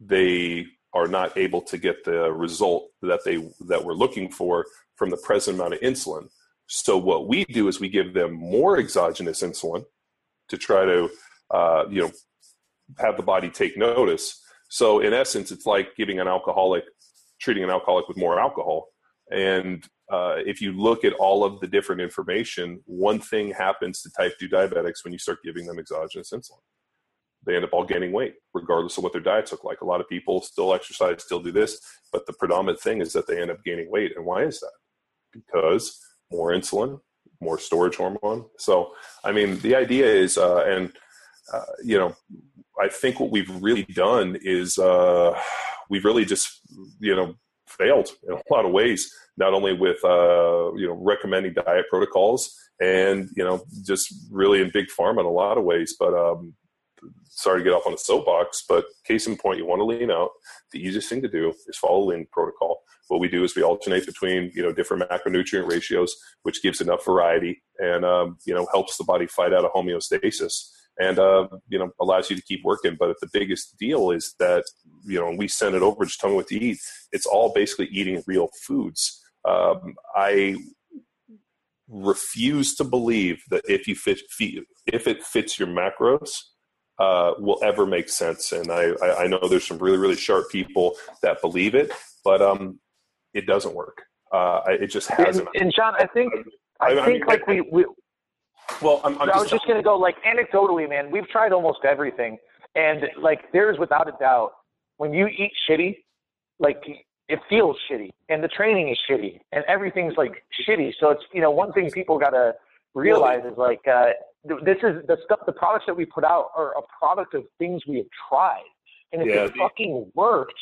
they are not able to get the result that they that we're looking for from the present amount of insulin. So what we do is we give them more exogenous insulin to try to uh, you know have the body take notice. So in essence, it's like giving an alcoholic treating an alcoholic with more alcohol. And uh, if you look at all of the different information, one thing happens to type 2 diabetics when you start giving them exogenous insulin. They end up all gaining weight, regardless of what their diets look like. A lot of people still exercise, still do this, but the predominant thing is that they end up gaining weight. And why is that? Because more insulin, more storage hormone. So, I mean, the idea is, uh, and, uh, you know, I think what we've really done is uh, we've really just, you know, failed in a lot of ways not only with uh, you know recommending diet protocols and you know just really in big pharma in a lot of ways. But um, sorry to get off on a soapbox, but case in point, you want to lean out. The easiest thing to do is follow lean protocol. What we do is we alternate between you know different macronutrient ratios, which gives enough variety and um, you know helps the body fight out of homeostasis and uh, you know allows you to keep working. But the biggest deal is that you know we send it over, just tell me what to eat. It's all basically eating real foods. Um, I refuse to believe that if you fit, if it fits your macros, uh, will ever make sense. And I, I know there's some really really sharp people that believe it, but um, it doesn't work. Uh, it just hasn't. And, and John, I think I, I think mean, like we, we well, I'm, I'm i was just going to go like anecdotally, man. We've tried almost everything, and like there's without a doubt when you eat shitty, like it feels shitty and the training is shitty and everything's like shitty. So it's, you know, one thing people got to realize is like, uh, this is the stuff, the products that we put out are a product of things we have tried. And if yeah, it fucking worked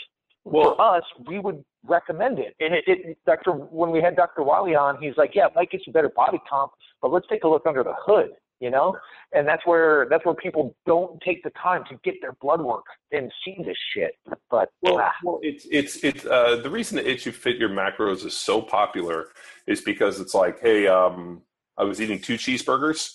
well, for us, we would recommend it. And it, it, Dr. When we had Dr. Wiley on, he's like, yeah, it might get you better body comp, but let's take a look under the hood you know and that's where that's where people don't take the time to get their blood work and see this shit but well, ah. well it's it's it's uh, the reason that it should fit your macros is so popular is because it's like hey um, i was eating two cheeseburgers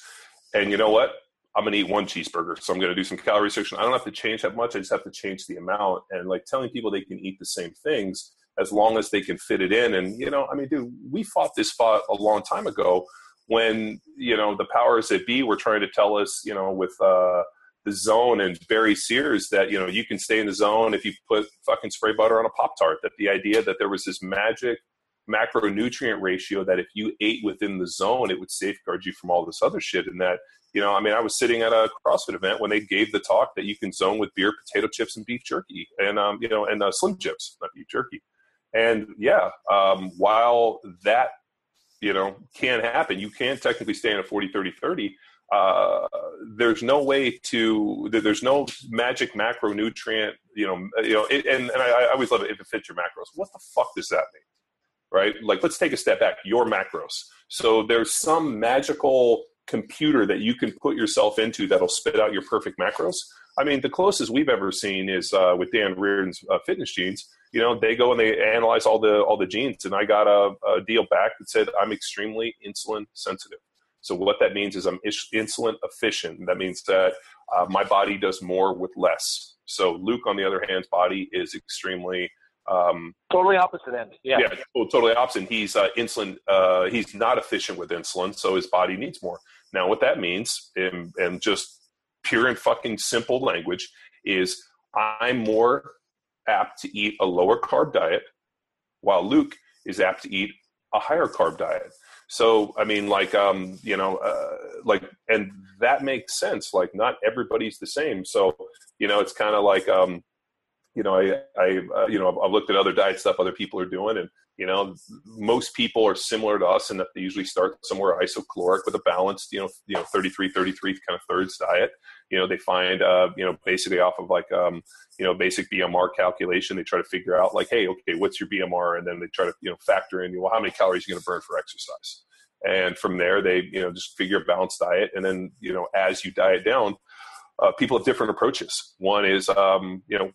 and you know what i'm going to eat one cheeseburger so i'm going to do some calorie restriction i don't have to change that much i just have to change the amount and like telling people they can eat the same things as long as they can fit it in and you know i mean dude we fought this fight a long time ago when you know the powers that be were trying to tell us, you know, with uh, the zone and Barry Sears that you know you can stay in the zone if you put fucking spray butter on a pop tart. That the idea that there was this magic macronutrient ratio that if you ate within the zone, it would safeguard you from all this other shit. And that you know, I mean, I was sitting at a CrossFit event when they gave the talk that you can zone with beer, potato chips, and beef jerky, and um, you know, and uh, Slim Jims, not beef jerky. And yeah, um, while that you know, can happen. You can technically stay in a 40, 30, 30. Uh, there's no way to, there's no magic macronutrient, you know, you know, it, and, and I, I, always love it if it fits your macros. What the fuck does that mean? Right? Like, let's take a step back. Your macros. So there's some magical computer that you can put yourself into that'll spit out your perfect macros. I mean, the closest we've ever seen is uh, with Dan Reardon's uh, Fitness Genes you know they go and they analyze all the all the genes. And i got a, a deal back that said i'm extremely insulin sensitive. So what that means is i'm insulin efficient. That means that uh, my body does more with less. So luke on the other hand's body is extremely um, totally opposite end. Yeah. Yeah well, totally opposite. He's uh, insulin uh, he's not efficient with insulin so his body needs more. Now what that means and, and just pure and fucking simple language is i'm more apt to eat a lower carb diet, while Luke is apt to eat a higher carb diet. So, I mean, like, um, you know, uh, like, and that makes sense. Like, not everybody's the same. So, you know, it's kind of like, um, you know, I, I, uh, you know, I've looked at other diet stuff other people are doing, and you know, most people are similar to us in that they usually start somewhere isocaloric with a balanced, you know, you know, 33, 33 kind of thirds diet. You know, they find, uh, you know, basically off of like, um, you know, basic BMR calculation, they try to figure out like, hey, okay, what's your BMR, and then they try to, you know, factor in, well, how many calories are you going to burn for exercise, and from there they, you know, just figure a balanced diet, and then, you know, as you diet down, uh, people have different approaches. One is, um, you know,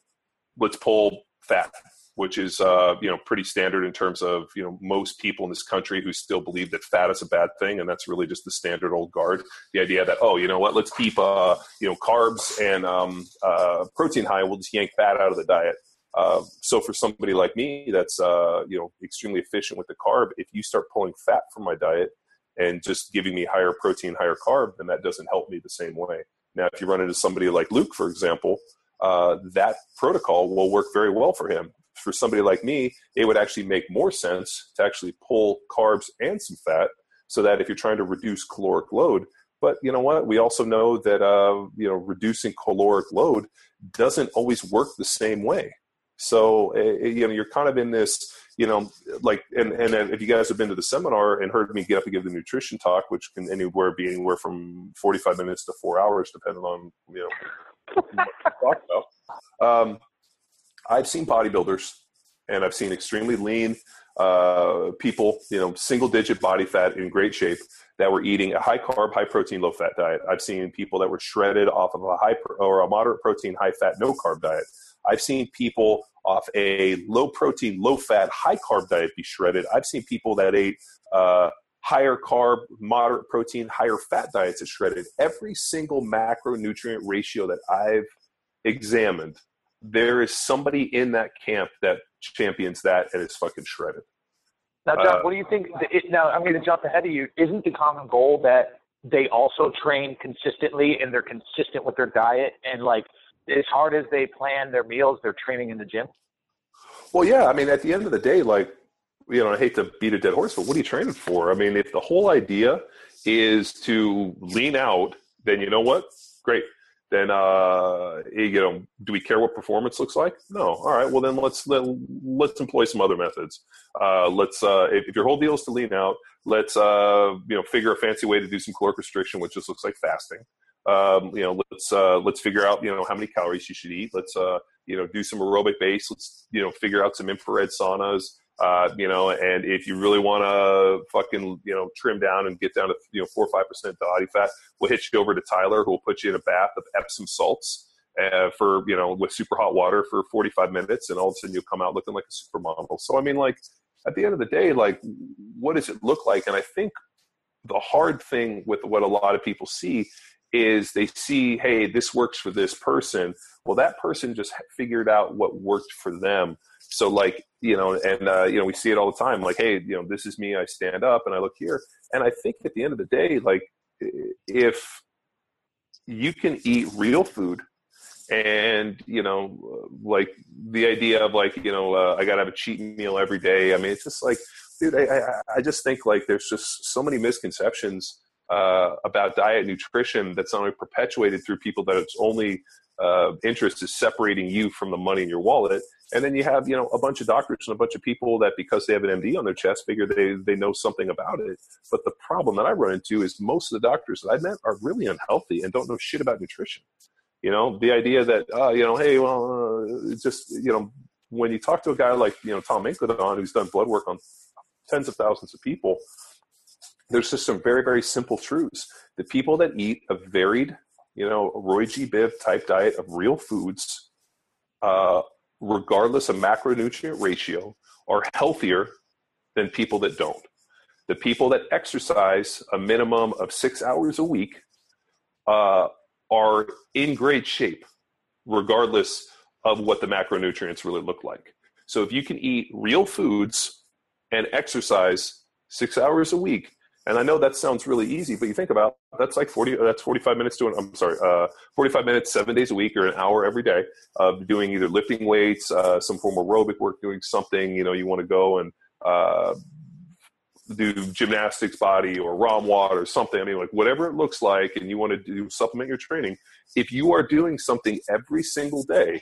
let's pull fat, which is uh, you know pretty standard in terms of you know most people in this country who still believe that fat is a bad thing, and that's really just the standard old guard. The idea that oh you know what let's keep uh, you know carbs and um, uh, protein high, we'll just yank fat out of the diet. Uh, so for somebody like me that's uh, you know extremely efficient with the carb, if you start pulling fat from my diet and just giving me higher protein, higher carb, then that doesn't help me the same way. Now, if you run into somebody like Luke, for example, uh, that protocol will work very well for him. For somebody like me, it would actually make more sense to actually pull carbs and some fat, so that if you're trying to reduce caloric load, but you know what? We also know that uh, you know reducing caloric load doesn't always work the same way. So uh, you know you're kind of in this you know like and and if you guys have been to the seminar and heard me get up and give the nutrition talk, which can anywhere be anywhere from 45 minutes to four hours, depending on you know what talk about. Um, I've seen bodybuilders and I've seen extremely lean uh, people, you know, single digit body fat in great shape that were eating a high carb, high protein, low fat diet. I've seen people that were shredded off of a high pro- or a moderate protein, high fat, no carb diet. I've seen people off a low protein, low fat, high carb diet be shredded. I've seen people that ate uh, higher carb, moderate protein, higher fat diets is shredded. Every single macronutrient ratio that I've examined, there is somebody in that camp that champions that and is fucking shredded. Now, John, uh, what do you think? It, now, I'm going to jump ahead of you. Isn't the common goal that they also train consistently and they're consistent with their diet and like as hard as they plan their meals, they're training in the gym? Well, yeah. I mean, at the end of the day, like, you know, I hate to beat a dead horse, but what are you training for? I mean, if the whole idea is to lean out, then you know what? Great. Then, uh, you know, do we care what performance looks like? No. All right. Well, then let's let, let's employ some other methods. Uh, let's uh, if, if your whole deal is to lean out, let's uh, you know figure a fancy way to do some caloric restriction, which just looks like fasting. Um, you know, let's uh, let's figure out you know how many calories you should eat. Let's uh, you know do some aerobic base. Let's you know figure out some infrared saunas. Uh, you know, and if you really want to fucking you know trim down and get down to you know four or five percent body fat, we'll hit you over to Tyler, who will put you in a bath of Epsom salts. Uh, for you know with super hot water for 45 minutes and all of a sudden you'll come out looking like a supermodel so i mean like at the end of the day like what does it look like and i think the hard thing with what a lot of people see is they see, hey, this works for this person. Well, that person just figured out what worked for them. So, like, you know, and, uh, you know, we see it all the time. Like, hey, you know, this is me. I stand up and I look here. And I think at the end of the day, like, if you can eat real food and you know like the idea of like you know uh, i gotta have a cheat meal every day i mean it's just like dude I, I, I just think like there's just so many misconceptions uh, about diet nutrition that's only perpetuated through people that its only uh, interest is separating you from the money in your wallet. And then you have, you know, a bunch of doctors and a bunch of people that because they have an MD on their chest figure they, they know something about it. But the problem that I run into is most of the doctors that I met are really unhealthy and don't know shit about nutrition. You know, the idea that, uh, you know, hey, well, uh, just, you know, when you talk to a guy like, you know, Tom Incledon, who's done blood work on tens of thousands of people, there's just some very, very simple truths. The people that eat a varied, you know, a Roy G. Biv type diet of real foods, uh, regardless of macronutrient ratio, are healthier than people that don't. The people that exercise a minimum of six hours a week uh, are in great shape, regardless of what the macronutrients really look like. So if you can eat real foods and exercise six hours a week, and I know that sounds really easy, but you think about that's like 40, that's 45 minutes doing, I'm sorry, uh, 45 minutes, seven days a week or an hour every day of doing either lifting weights, uh, some form of aerobic work, doing something, you know, you want to go and, uh, do gymnastics body or ROMWOD or something. I mean, like whatever it looks like, and you want to do supplement your training. If you are doing something every single day,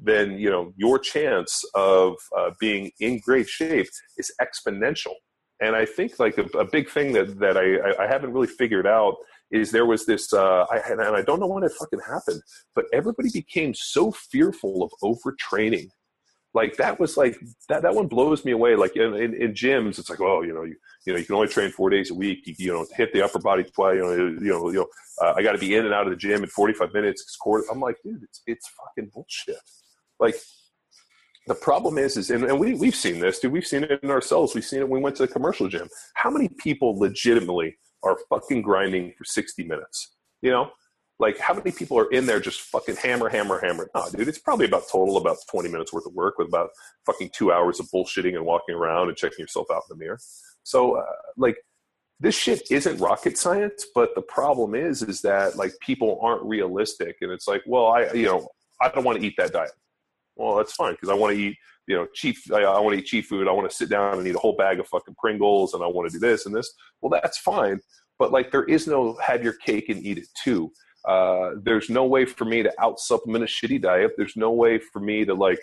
then you know your chance of uh, being in great shape is exponential and I think like a, a big thing that that I, I haven't really figured out is there was this uh, I, and I don't know when it fucking happened, but everybody became so fearful of overtraining. Like that was like that that one blows me away. Like in, in, in gyms, it's like oh you know you you know you can only train four days a week. You, you know hit the upper body twice. You know you know you know uh, I got to be in and out of the gym in forty five minutes. I'm like dude, it's it's fucking bullshit. Like the problem is, is and, and we we've seen this, dude. We've seen it in ourselves. We've seen it when we went to the commercial gym. How many people legitimately are fucking grinding for sixty minutes? You know, like how many people are in there just fucking hammer, hammer, hammer? No, dude, it's probably about total about twenty minutes worth of work with about fucking two hours of bullshitting and walking around and checking yourself out in the mirror. So, uh, like, this shit isn't rocket science, but the problem is, is that like people aren't realistic, and it's like, well, I, you know, I don't want to eat that diet well, that's fine because I want to eat, you know, cheap. I, I want to eat cheap food. I want to sit down and eat a whole bag of fucking Pringles, and I want to do this and this. Well, that's fine, but like there is no have your cake and eat it too. Uh, there's no way for me to out supplement a shitty diet. There's no way for me to like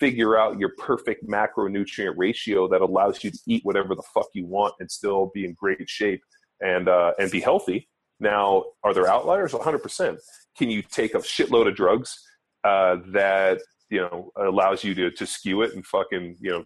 figure out your perfect macronutrient ratio that allows you to eat whatever the fuck you want and still be in great shape and uh, and be healthy. Now, are there outliers? 100%. Can you take a shitload of drugs uh, that you know allows you to to skew it and fucking you know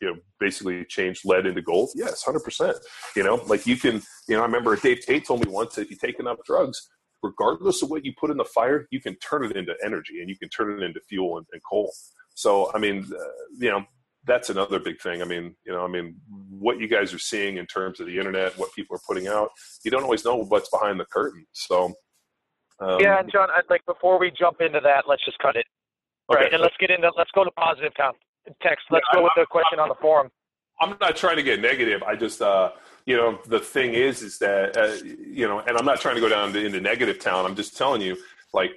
you know basically change lead into gold? Yes 100% you know like you can you know i remember dave tate told me once if you take enough drugs regardless of what you put in the fire you can turn it into energy and you can turn it into fuel and, and coal. So i mean uh, you know that's another big thing. I mean you know i mean what you guys are seeing in terms of the internet what people are putting out you don't always know what's behind the curtain. So um, yeah and john I'd like before we jump into that let's just cut it Okay. Right, and let's get into let's go to positive town. Tex. Let's yeah, go with the question on the forum. I'm not trying to get negative. I just, uh, you know, the thing is, is that, uh, you know, and I'm not trying to go down to, into negative town. I'm just telling you, like,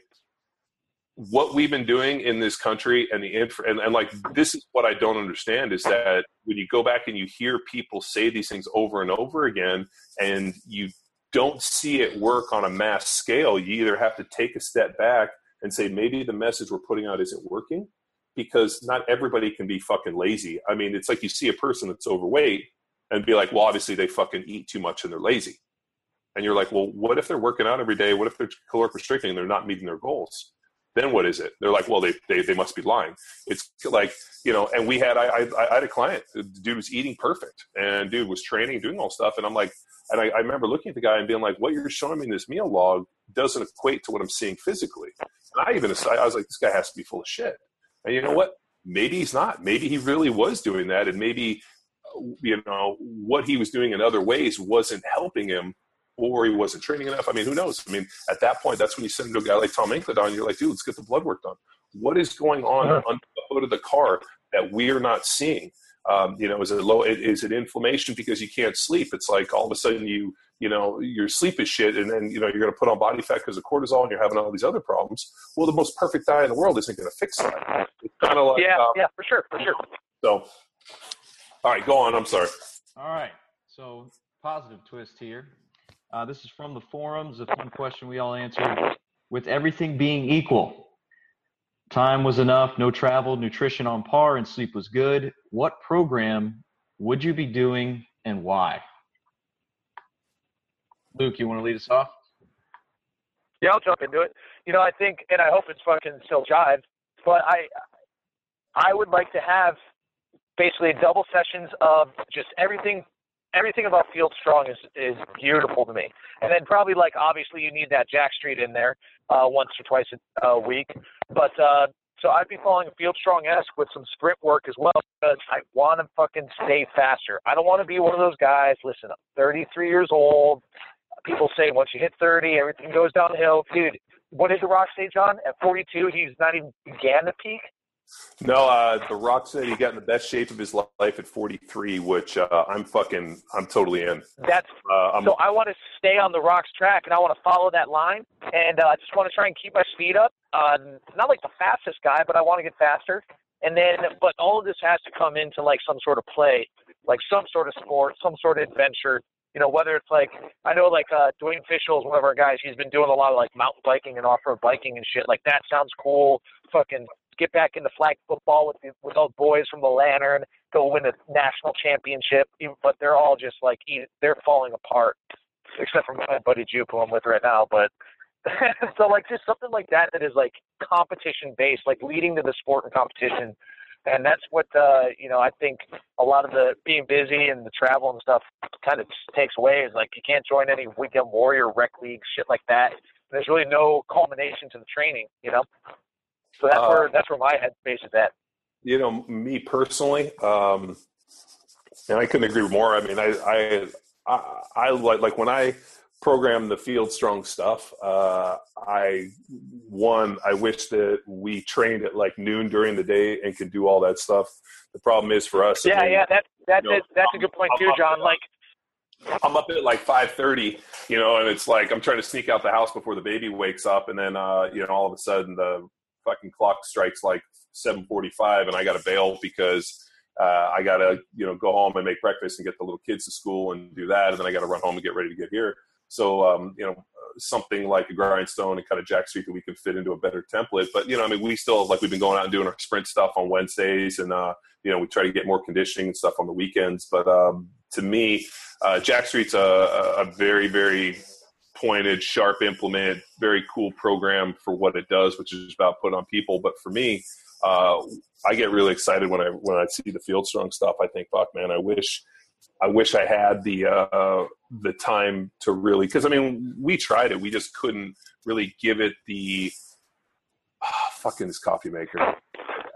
what we've been doing in this country and the inf- and, and like this is what I don't understand is that when you go back and you hear people say these things over and over again, and you don't see it work on a mass scale, you either have to take a step back and say maybe the message we're putting out isn't working because not everybody can be fucking lazy. I mean, it's like you see a person that's overweight and be like, well, obviously they fucking eat too much and they're lazy. And you're like, well, what if they're working out every day? What if they're caloric restricting and they're not meeting their goals? Then what is it? They're like, well, they, they, they must be lying. It's like, you know, and we had, I, I, I had a client, the dude was eating perfect and dude was training, doing all stuff. And I'm like, and I, I remember looking at the guy and being like, what you're showing me in this meal log doesn't equate to what I'm seeing physically. And I even I was like, this guy has to be full of shit. And you know what? Maybe he's not. Maybe he really was doing that, and maybe uh, you know what he was doing in other ways wasn't helping him, or he wasn't training enough. I mean, who knows? I mean, at that point, that's when you send to a guy like Tom Incledon. You're like, dude, let's get the blood work done. What is going on under the hood of the car that we're not seeing? Um, you know, is it low? Is it inflammation because you can't sleep? It's like all of a sudden you you know your sleep is shit and then you know you're going to put on body fat because of cortisol and you're having all these other problems. Well the most perfect diet in the world isn't going to fix that. It's kind of like yeah um, yeah for sure for sure. so all right go on i'm sorry. All right so positive twist here. Uh, this is from the forums a fun question we all answered with everything being equal time was enough no travel nutrition on par and sleep was good what program would you be doing and why Luke, you want to lead us off? Yeah, I'll jump into it. You know, I think, and I hope it's fucking still jive, but I, I would like to have basically double sessions of just everything. Everything about Field Strong is is beautiful to me, and then probably like obviously you need that Jacked Street in there uh, once or twice a, a week, but uh, so I'd be following Field Strong esque with some sprint work as well because I want to fucking stay faster. I don't want to be one of those guys. Listen, I'm 33 years old people say once you hit 30, everything goes downhill. Dude, what did The Rock say, John? At 42, he's not even began to peak. No, uh, The Rock said he got in the best shape of his life at 43, which uh, I'm fucking, I'm totally in. That's uh, so. I want to stay on The Rock's track, and I want to follow that line, and uh, I just want to try and keep my speed up. Uh, not like the fastest guy, but I want to get faster. And then, but all of this has to come into like some sort of play, like some sort of sport, some sort of adventure you know, whether it's like I know like uh Dwayne Fishel is one of our guys. He's been doing a lot of like mountain biking and off road biking and shit. Like that sounds cool. Fucking get back into flag football with the, with those boys from the Lantern. Go win a national championship. But they're all just like they're falling apart, except for my buddy Jupe who I'm with right now. But so like just something like that that is like competition based, like leading to the sport and competition and that's what uh, you know. I think a lot of the being busy and the travel and stuff kind of takes away. Is like you can't join any weekend warrior rec league shit like that. There's really no culmination to the training, you know. So that's uh, where that's where my headspace is at. you know, me personally, um, and I couldn't agree more. I mean, I, I, I, I like like when I program the field strong stuff. Uh, I one, I wish that we trained at like noon during the day and could do all that stuff. The problem is for us. Yeah, I mean, yeah, that that's you know, that's a good point too, John. Like I'm up at like 5:30, you know, and it's like I'm trying to sneak out the house before the baby wakes up, and then uh, you know all of a sudden the fucking clock strikes like 7:45, and I got to bail because uh, I got to you know go home and make breakfast and get the little kids to school and do that, and then I got to run home and get ready to get here. So um, you know something like a grindstone and kind of jacked street that we can fit into a better template. But you know, I mean, we still like we've been going out and doing our sprint stuff on Wednesdays, and uh, you know, we try to get more conditioning and stuff on the weekends. But um, to me, uh, Jacked Street's a, a very, very pointed, sharp implement, very cool program for what it does, which is about put on people. But for me, uh, I get really excited when I when I see the field strong stuff. I think, fuck, man, I wish I wish I had the uh, the time to really because I mean we tried it, we just couldn't really give it the oh, fucking this coffee maker.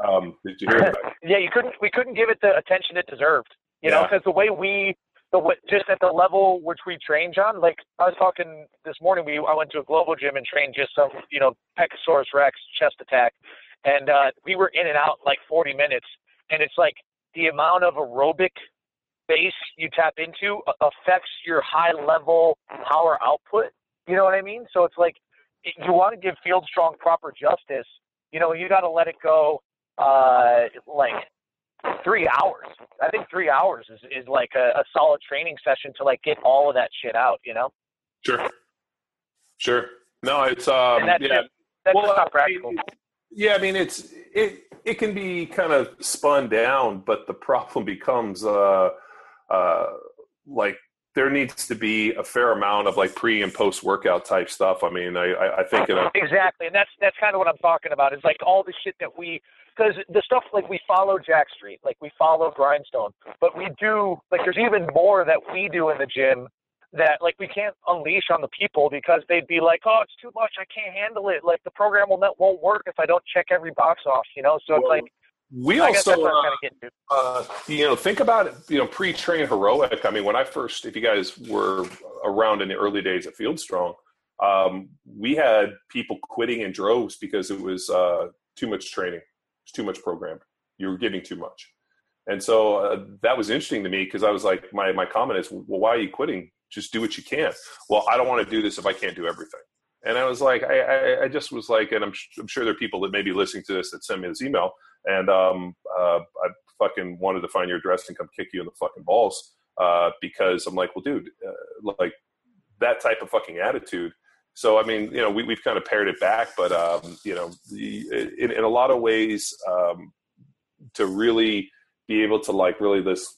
Um, did you hear that? yeah, you couldn't. We couldn't give it the attention it deserved. You yeah. know, because the way we the just at the level which we train, John. Like I was talking this morning, we I went to a global gym and trained just some, you know, Pecosaurus Rex chest attack, and uh, we were in and out like 40 minutes, and it's like the amount of aerobic base you tap into affects your high level power output. You know what I mean? So it's like you want to give Field Strong proper justice. You know, you got to let it go uh, like three hours. I think three hours is, is like a, a solid training session to like get all of that shit out, you know? Sure. Sure. No, it's um that's yeah. Just, that's well, not practical. yeah, I mean it's it it can be kind of spun down, but the problem becomes uh uh like there needs to be a fair amount of like pre and post workout type stuff. I mean, I, I think a, uh, exactly, and that's that's kind of what I'm talking about. Is like all the shit that we because the stuff like we follow Jacked Street, like we follow Grindstone, but we do like there's even more that we do in the gym that like we can't unleash on the people because they'd be like, oh, it's too much, I can't handle it. Like the program will not won't work if I don't check every box off, you know. So well, it's like we I also uh, uh, you know think about it you know pre-TrainHeroic i mean when i first if you guys were around in the early days at field strong um, we had people quitting in droves because it was uh, too much training it's too much programmed. You were giving too much. And so uh, that was interesting to me because I was like, my, my comment is, well, why are you quitting? Just do what you can. Well, I don't want to do this if I can't do everything. And I was like, I, I, I just was like, and I'm, I'm sure there are people that may be listening to this that send me this email. And um, uh, I fucking wanted to find your address and come kick you in the fucking balls uh, because I'm like, well, dude, uh, like that type of fucking attitude so I mean, you know, we, we've kind of pared it back, but um, you know, in, in a lot of ways, um, to really be able to like really this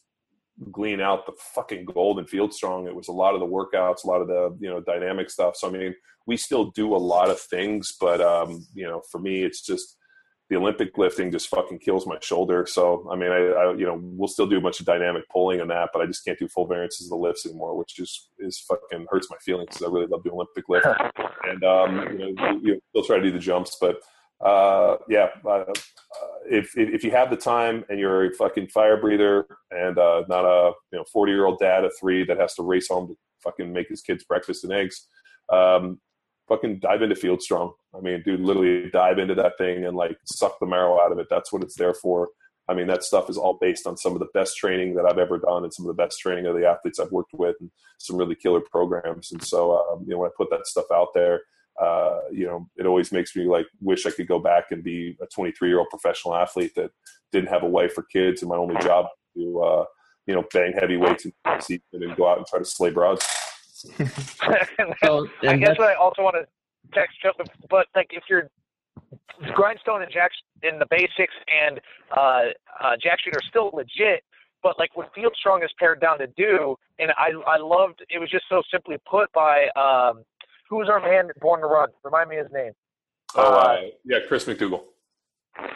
glean out the fucking gold and field strong. It was a lot of the workouts, a lot of the you know dynamic stuff. So I mean, we still do a lot of things, but um, you know, for me, it's just the Olympic lifting just fucking kills my shoulder. So I mean, I, I, you know we'll still do a bunch of dynamic pulling and that, but I just can't do full variances of the lifts anymore, which just is fucking hurts my feelings because I really love the Olympic lift. and um, you know, you, still try to do the jumps, but uh, yeah, uh, if, if you have the time and you're a fucking fire breather and uh, not a you know 40 year old dad of three that has to race home to fucking make his kids breakfast and eggs. Um, fucking dive into field strong. I mean, dude, literally dive into that thing and like suck the marrow out of it. That's what it's there for. I mean, that stuff is all based on some of the best training that I've ever done and some of the best training of the athletes I've worked with and some really killer programs. And so, um, you know, when I put that stuff out there, uh, you know, it always makes me like wish I could go back and be a 23 year old professional athlete that didn't have a wife or kids and my only job to, uh, you know, bang heavy weights and and go out and try to slay broads. so, I guess what I also want to text, but like if you're grindstone and jack in the basics and uh, uh, jacked street are still legit, but like what Field Strong is pared down to do, and I I loved it was just so simply put by um, who was our man born to run? Remind me his name. Oh uh, yeah, Chris McDougall.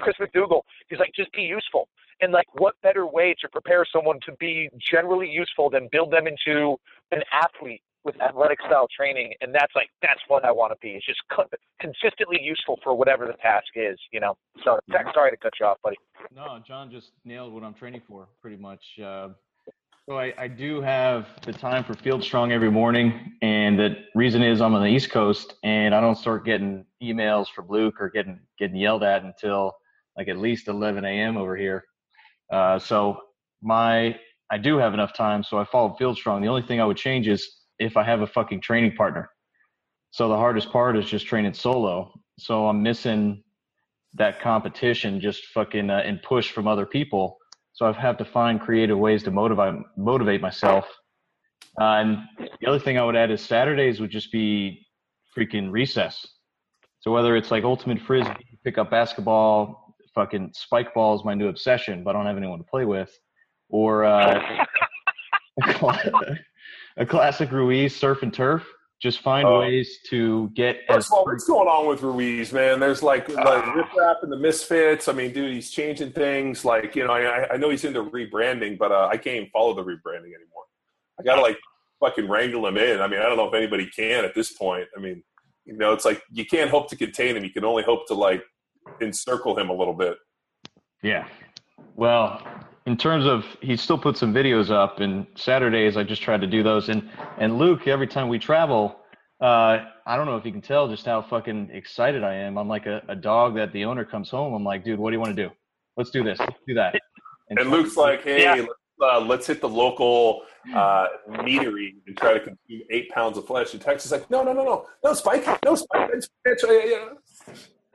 Chris McDougall. He's like just be useful. And like, what better way to prepare someone to be generally useful than build them into an athlete with athletic style training, and that's like that's what I want to be. It's just co- consistently useful for whatever the task is, you know. So, sorry to cut you off, buddy. No, John just nailed what I'm training for pretty much. Uh, so I, I do have the time for Field Strong every morning, and the reason is I'm on the East Coast, and I don't start getting emails from Luke or getting getting yelled at until like at least 11 a.m. over here. Uh, so my I do have enough time, so I follow Field Strong. The only thing I would change is if I have a fucking training partner. So the hardest part is just training solo. So I'm missing that competition, just fucking uh, and push from other people. So I have had to find creative ways to motivate motivate myself. Uh, and the other thing I would add is Saturdays would just be freaking recess. So whether it's like ultimate frisbee, pick up basketball, fucking spike ball is my new obsession, but I don't have anyone to play with, or uh, a classic Ruiz surf and turf. Just find Oh. ways to get First of all, what's going on with Ruiz, man? There's like like Rip Rap and the Misfits. I mean, dude, he's changing things. Like, you know, I, I know he's into rebranding, but uh, I can't even follow the rebranding anymore. I gotta like fucking wrangle him in. I mean, I don't know if anybody can at this point. I mean, you know, it's like you can't hope to contain him. You can only hope to like encircle him a little bit. Yeah. Well, in terms of he still put some videos up and Saturdays I just tried to do those and and Luke every time we travel uh I don't know if you can tell just how fucking excited I am. I'm like a, a dog that the owner comes home. I'm like, dude, what do you want to do? Let's do this. Let's do that. And Luke's like, hey, Yeah. let's, uh, let's hit the local uh, meatery and try to consume eight pounds of flesh. And Tex's like, no, no, no, no, no, Spike, no, Spike. It's, it's,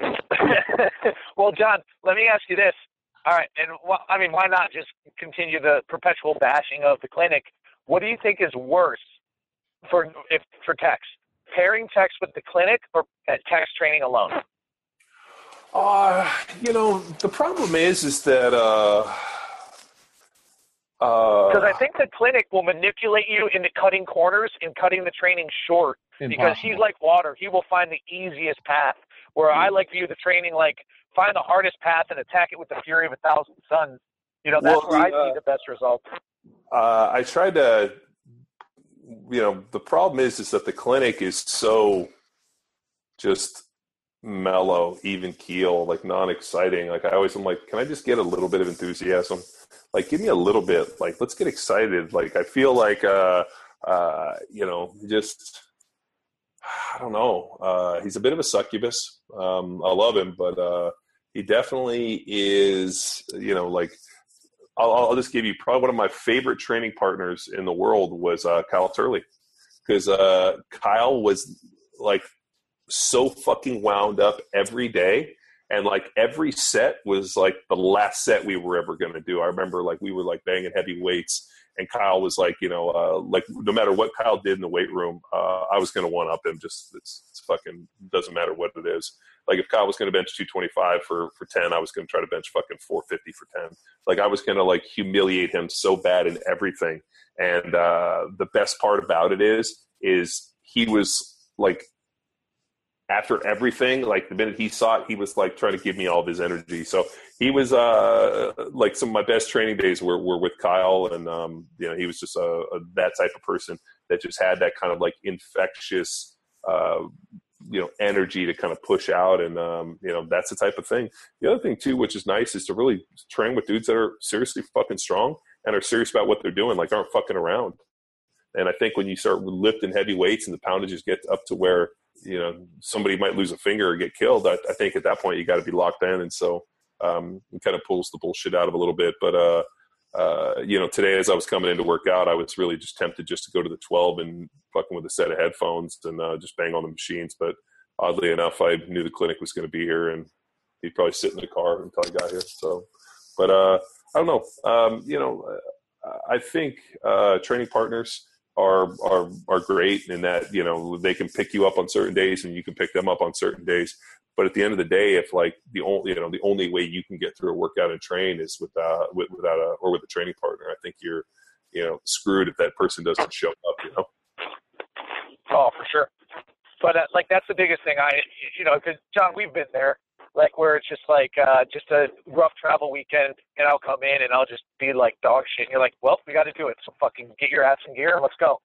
yeah. well, John, let me ask you this. All right, and wh- I mean, why not just continue the perpetual bashing of the clinic? What do you think is worse for if for Tex? Pairing Tex with the clinic or at Tex training alone? Uh, you know, the problem is, is that, uh, uh, Because I think the clinic will manipulate you into cutting corners and cutting the training short. Because he's like water, he will find the easiest path. Where I like view the training like find the hardest path and attack it with the fury of a thousand suns. You know, that's Well, where I uh, see the best results. uh, I tried to, you know, the problem is, is that the clinic is so just mellow, even keel, like non-exciting. Like I always am like, can I just get a little bit of enthusiasm? Like, give me a little bit. Like, let's get excited. Like, I feel like, uh, uh, you know, just. I don't know. Uh, he's a bit of a succubus. Um, I love him, but uh, he definitely is. You know, like I'll, I'll just give you probably one of my favorite training partners in the world was uh, Kyle Turley because uh, Kyle was like so fucking wound up every day. And like every set was like the last set we were ever going to do. I remember like we were like banging heavy weights, and Kyle was like, you know, uh, like no matter what Kyle did in the weight room, uh, I was going to one up him. Just it's, it's fucking doesn't matter what it is. Like if Kyle was going to bench 225 for for 10, I was going to try to bench fucking 450 for 10. Like I was going to like humiliate him so bad in everything. And uh, the best part about it is, is he was like after everything, like the minute he saw it, he was like trying to give me all of his energy. So he was uh like some of my best training days were, were with Kyle, and um, you know he was just a, a that type of person that just had that kind of like infectious uh, you know energy to kind of push out, and um, you know that's the type of thing. The other thing too, which is nice, is to really train with dudes that are seriously fucking strong and are serious about what they're doing, like aren't fucking around. And I think when you start lifting heavy weights and the poundages get up to where you know somebody might lose a finger or get killed, I, I think at that point you got to be locked in, and so um, it kind of pulls the bullshit out of a little bit. But uh, uh, you know, today as I was coming in to work out, I was really just tempted just to go to the 12 and fucking with a set of headphones and uh, just bang on the machines. But oddly enough, I knew the clinic was going to be here, and he'd probably sit in the car until I got here. So, but uh, I don't know. Um, you know, uh, I think uh, training partners are are are great in that you know they can pick you up on certain days and you can pick them up on certain days. But at the end of the day, if like the only you know the only way you can get through a workout and train is with uh, with, without a or with a training partner, I think you're you know screwed if that person doesn't show up. You know. Oh, for sure. But uh, like that's the biggest thing. I, you know, because John, we've been there. Like where it's just like uh, just a rough travel weekend, and I'll come in and I'll just be like dog shit. And you're like, well, we got to do it. So fucking get your ass in gear and let's go.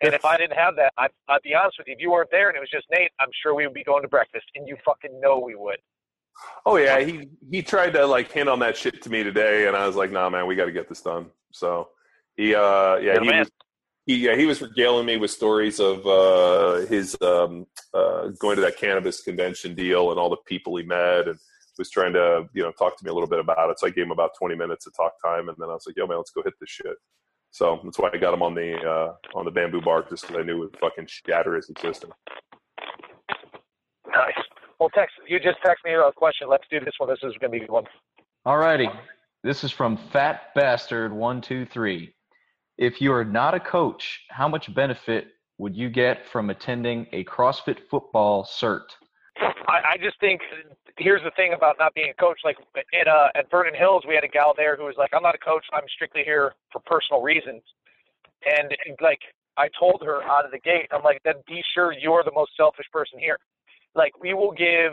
And if I didn't have that, I'd, I'd be honest with you. If you weren't there and it was just Nate, I'm sure we would be going to breakfast, and you fucking know we would. Oh yeah, he he tried to like hint on that shit to me today, and I was like, "Nah, man, we got to get this done." So he, uh, yeah, he was, he, yeah, he was regaling me with stories of uh, his um, uh, going to that cannabis convention deal and all the people he met, and was trying to you know talk to me a little bit about it. So I gave him about twenty minutes of talk time, and then I was like, "Yo, man, let's go hit this shit." So that's why I got him on the uh, on the bamboo bark, just because I knew it would fucking shatter his system. Nice. Well, text you just text me a question. Let's do this one. This is going to be one. All righty. This is from Fat Bastard One Two Three. If you are not a coach, how much benefit would you get from attending a CrossFit football cert? I, I just think here's the thing about not being a coach. Like at uh, at Vernon Hills, we had a gal there who was like, "I'm not a coach. I'm strictly here for personal reasons." And like I told her out of the gate, I'm like, "Then be sure you're the most selfish person here." Like we will give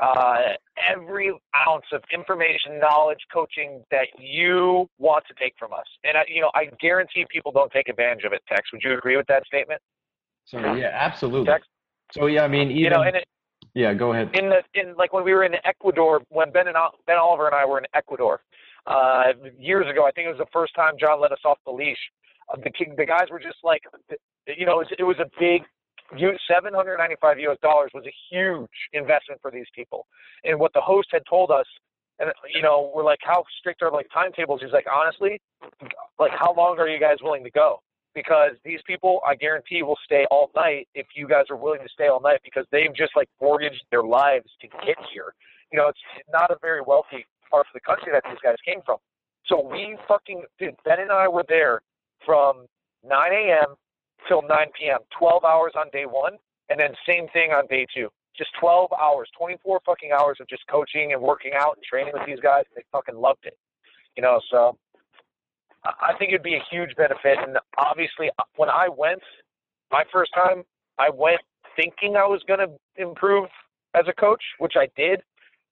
uh, every ounce of information, knowledge, coaching that you want to take from us. And I, you know, I guarantee people don't take advantage of it. Tex, would you agree with that statement? So yeah, absolutely. Tex? So yeah, I mean, even, you know, and it, yeah, go ahead. In the in like when we were in Ecuador, when Ben and Ben Oliver and I were in Ecuador uh, years ago, I think it was the first time John let us off the leash. Uh, the the guys were just like, you know, it was, it was a big 795 US dollars was a huge investment for these people. And what the host had told us, and you know, we're like, how strict are like timetables? He's like, honestly, like how long are you guys willing to go? because these people, I guarantee, will stay all night if you guys are willing to stay all night because they've just like mortgaged their lives to get here. You know, it's not a very wealthy part of the country that these guys came from. So we fucking, dude, Ben and I were there from 9 a.m. till 9 p.m., 12 hours on day one, and then same thing on day two. Just 12 hours, 24 fucking hours of just coaching and working out and training with these guys. They fucking loved it. You know, so I think it'd be a huge benefit. And obviously, uh, when I went my first time, I went thinking I was going to improve as a coach, which I did,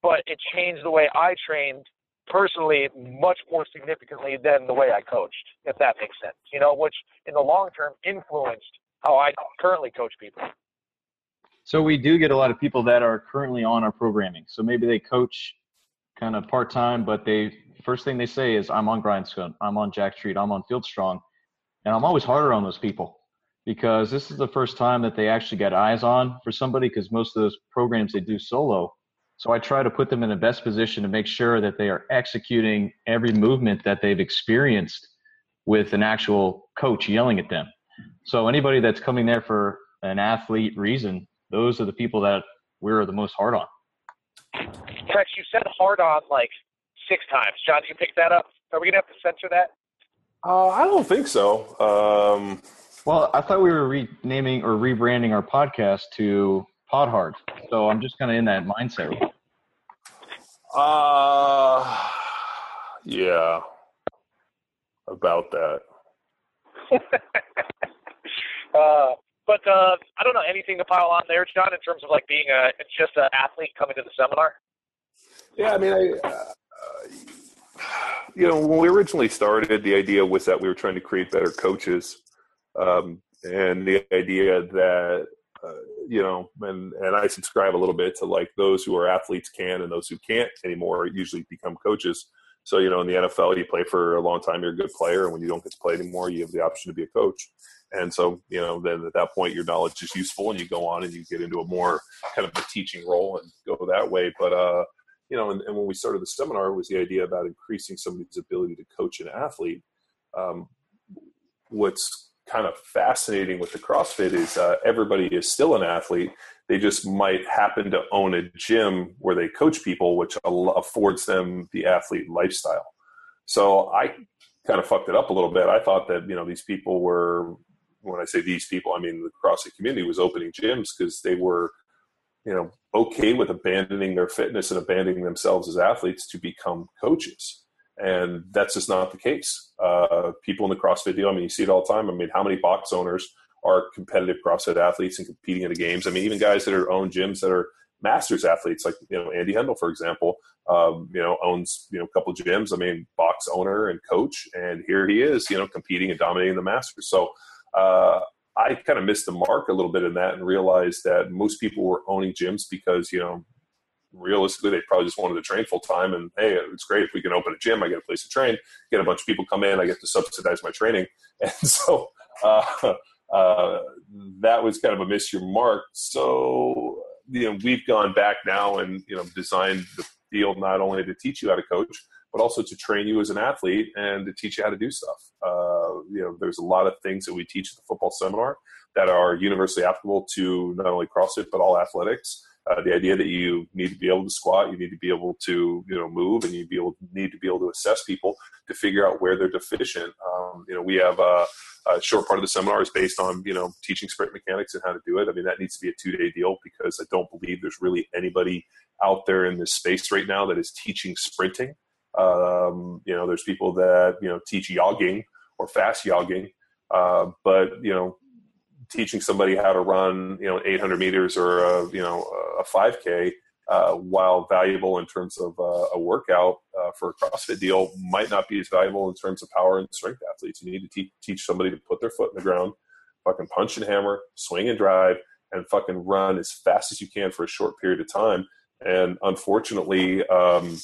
but it changed the way I trained personally much more significantly than the way I coached, if that makes sense. You know, which in the long term influenced how I currently coach people. So we do get a lot of people that are currently on our programming. So maybe they coach kind of part time, but they first thing they say is I'm on Grindstone, I'm on Jacked Street, I'm on Field Strong, and I'm always harder on those people because this is the first time that they actually get eyes on for somebody because most of those programs they do solo. So I try to put them in the best position to make sure that they are executing every movement that they've experienced with an actual coach yelling at them. So anybody that's coming there for an athlete reason, those are the people that we're the most hard on. Tex, you said hard on like six times. John, you pick that up? Are we gonna have to censor that? Uh, I don't think so. Um, well, I thought we were renaming or rebranding our podcast to Pod Hard, so I'm just kind of in that mindset. Uh, yeah, about that. uh, but uh, I don't know anything to pile on there, John, in terms of like being a just an athlete coming to the seminar. Yeah, I mean, I, uh, you know, when we originally started, the idea was that we were trying to create better coaches, um, and the idea that uh, you know, and and I subscribe a little bit to like those who are athletes can and those who can't anymore usually become coaches. So you know, in the NFL, you play for a long time, you're a good player, and when you don't get to play anymore, you have the option to be a coach. And so, you know, then at that point, your knowledge is useful, and you go on and you get into a more kind of a teaching role and go that way. But uh, you know, and, and, when we started the seminar it was the idea about increasing somebody's ability to coach an athlete. Um, what's kind of fascinating with the CrossFit is uh, everybody is still an athlete. They just might happen to own a gym where they coach people, which affords them the athlete lifestyle. So I kind of fucked it up a little bit. I thought that you know these people were, when I say these people, I mean the CrossFit community was opening gyms because they were you know okay with abandoning their fitness and abandoning themselves as athletes to become coaches and that's just not the case. Uh, people in the crossfit deal i mean you see it all the time. I mean how many box owners are competitive crossfit athletes and competing in the games? I mean even guys that are own gyms that are masters athletes like you know andy hendel for example um, you know owns you know a couple gyms. I mean box owner and coach and here he is you know competing and dominating the masters. So uh, I kind of missed the mark a little bit in that and realized that most people were owning gyms because, you know, realistically, they probably just wanted to train full time. And hey, it's great if we can open a gym. I get a place to train, get a bunch of people come in, I get to subsidize my training. And so uh, uh, that was kind of a miss your mark. So you know, we've gone back now and you know designed the field not only to teach you how to coach, but also to train you as an athlete and to teach you how to do stuff. Uh, you know, there's a lot of things that we teach at the football seminar that are universally applicable to not only CrossFit but all athletics. Uh, the idea that you need to be able to squat, you need to be able to you know move, and you be able need to be able to assess people to figure out where they're deficient. Um, you know, we have a, a, short part of the seminar is based on you know teaching sprint mechanics and how to do it. I mean, that needs to be a two day deal because I don't believe there's really anybody out there in this space right now that is teaching sprinting. Um, you know, there's people that you know teach yogging or fast yogging, uh, but you know, teaching somebody how to run you know 800 meters or a, you know a 5K, uh, while valuable in terms of uh, a workout uh, for a CrossFit deal, might not be as valuable in terms of power and strength athletes. You need to te- teach somebody to put their foot in the ground, fucking punch and hammer, swing and drive, and fucking run as fast as you can for a short period of time. And unfortunately, um,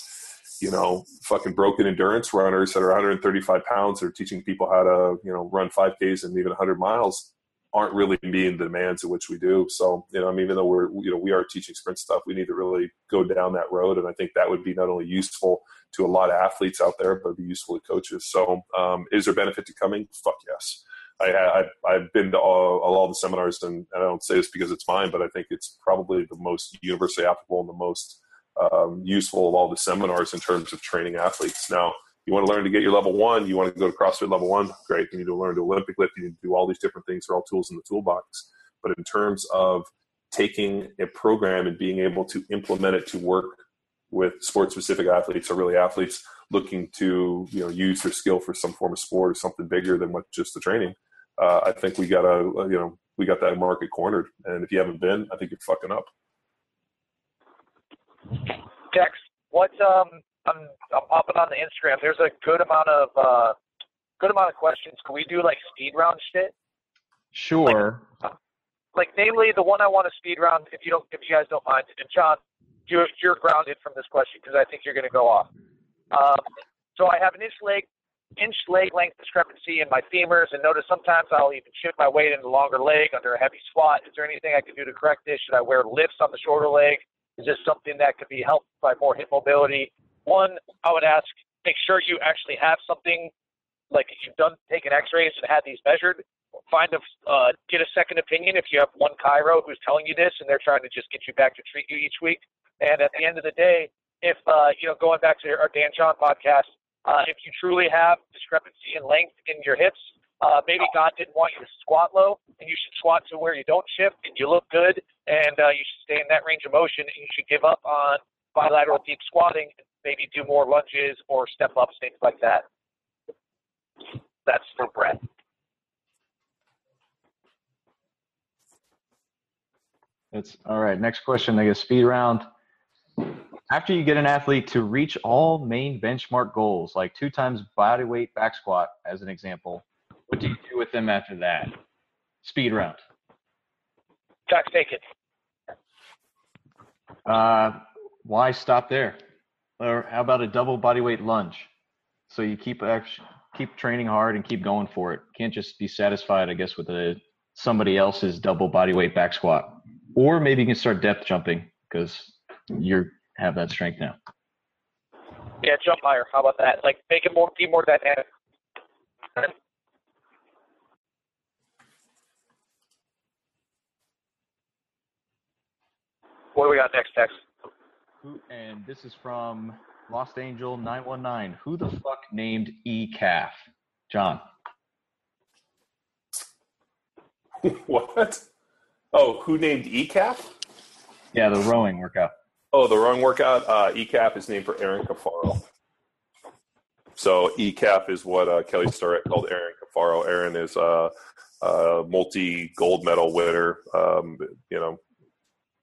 you know, fucking broken endurance runners that are 135 pounds are teaching people how to, you know, run 5Ks and even 100 miles aren't really meeting the demands of which we do. So, you know, I mean, even though we're, you know, we are teaching sprint stuff, we need to really go down that road. And I think that would be not only useful to a lot of athletes out there, but be useful to coaches. So, um, is there benefit to coming? Fuck yes. I, I, have been to all, all the seminars, and, and, I don't say this because it's mine, but I think it's probably the most universally applicable and the most um, useful of all the seminars in terms of training athletes. Now, you want to learn to get your level one, you want to go to CrossFit level one, great. You need to learn to Olympic lift, you need to do all these different things. They're all tools in the toolbox. But in terms of taking a program and being able to implement it to work with sport specific athletes or really athletes looking to you know use their skill for some form of sport or something bigger than what just the training uh, i think we got a you know we got that market cornered and if you haven't been i think you're fucking up Tex, what um, I'm, I'm popping on the Instagram. There's a good amount of uh, good amount of questions. Can we do like speed round shit? Sure. Like, like namely the one I want to speed round. If you don't, if you guys don't mind, and John, you're you're grounded from this question because I think you're going to go off. Um, so I have an inch leg inch leg length discrepancy in my femurs, and notice sometimes I'll even shift my weight into longer leg under a heavy squat. Is there anything I can do to correct this? Should I wear lifts on the shorter leg? Is this something that could be helped by more hip mobility? One, I would ask, make sure you actually have something like you've done taken X-rays and had these measured. Find a uh, get a second opinion if you have one chiro who's telling you this and they're trying to just get you back to treat you each week. And at the end of the day, if uh, you know, going back to our Dan John podcast, uh, if you truly have discrepancy in length in your hips, uh, maybe God didn't want you to squat low, and you should squat to where you don't shift, and you look good, and uh, you should stay in that range of motion, and you should give up on bilateral deep squatting, and maybe do more lunges or step ups, things like that. That's for Brett. It's all right. Next question. I guess speed round. After you get an athlete to reach all main benchmark goals, like two times body weight back squat, as an example, what do you do with them after that? Speed round. Jack, take it. Uh, why stop there? Or how about a double bodyweight lunge? So you keep actually keep training hard and keep going for it. Can't just be satisfied, I guess, with a somebody else's double bodyweight back squat. Or maybe you can start depth jumping because you have that strength now. Yeah, jump higher. How about that? Like make it more, be more dynamic. What do we got next, Tex? And this is from Lost Angel 919. Who the fuck named ECAF? John. what? Oh, who named ECAF? Yeah, the rowing workout. Oh, the rowing workout. Uh, ECAF is named for Erin Cafaro. So ECAF is what uh, Kelly Starrett called Erin Cafaro. Aaron is a, a multi gold medal winner. Um, you know,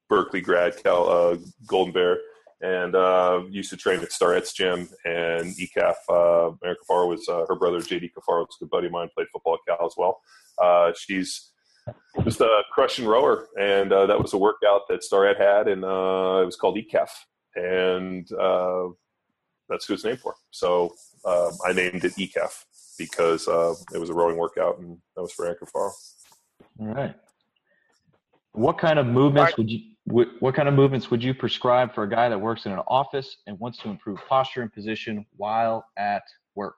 Berkeley grad, Cal, uh, Golden Bear, and uh, used to train at Starrett's gym. And ECAF, uh, Mary Cafaro was uh, her brother, JD Cafaro, was a good buddy of mine, played football at Cal as well. Uh, she's just a crushing rower, and uh, that was a workout that Starrett had, and uh, it was called ECAF. and uh, that's who it's named for. So um, I named it ECAF because uh, it was a rowing workout, and that was for Anchor All right. What kind of movements right. would you what, what kind of movements would you prescribe for a guy that works in an office and wants to improve posture and position while at work?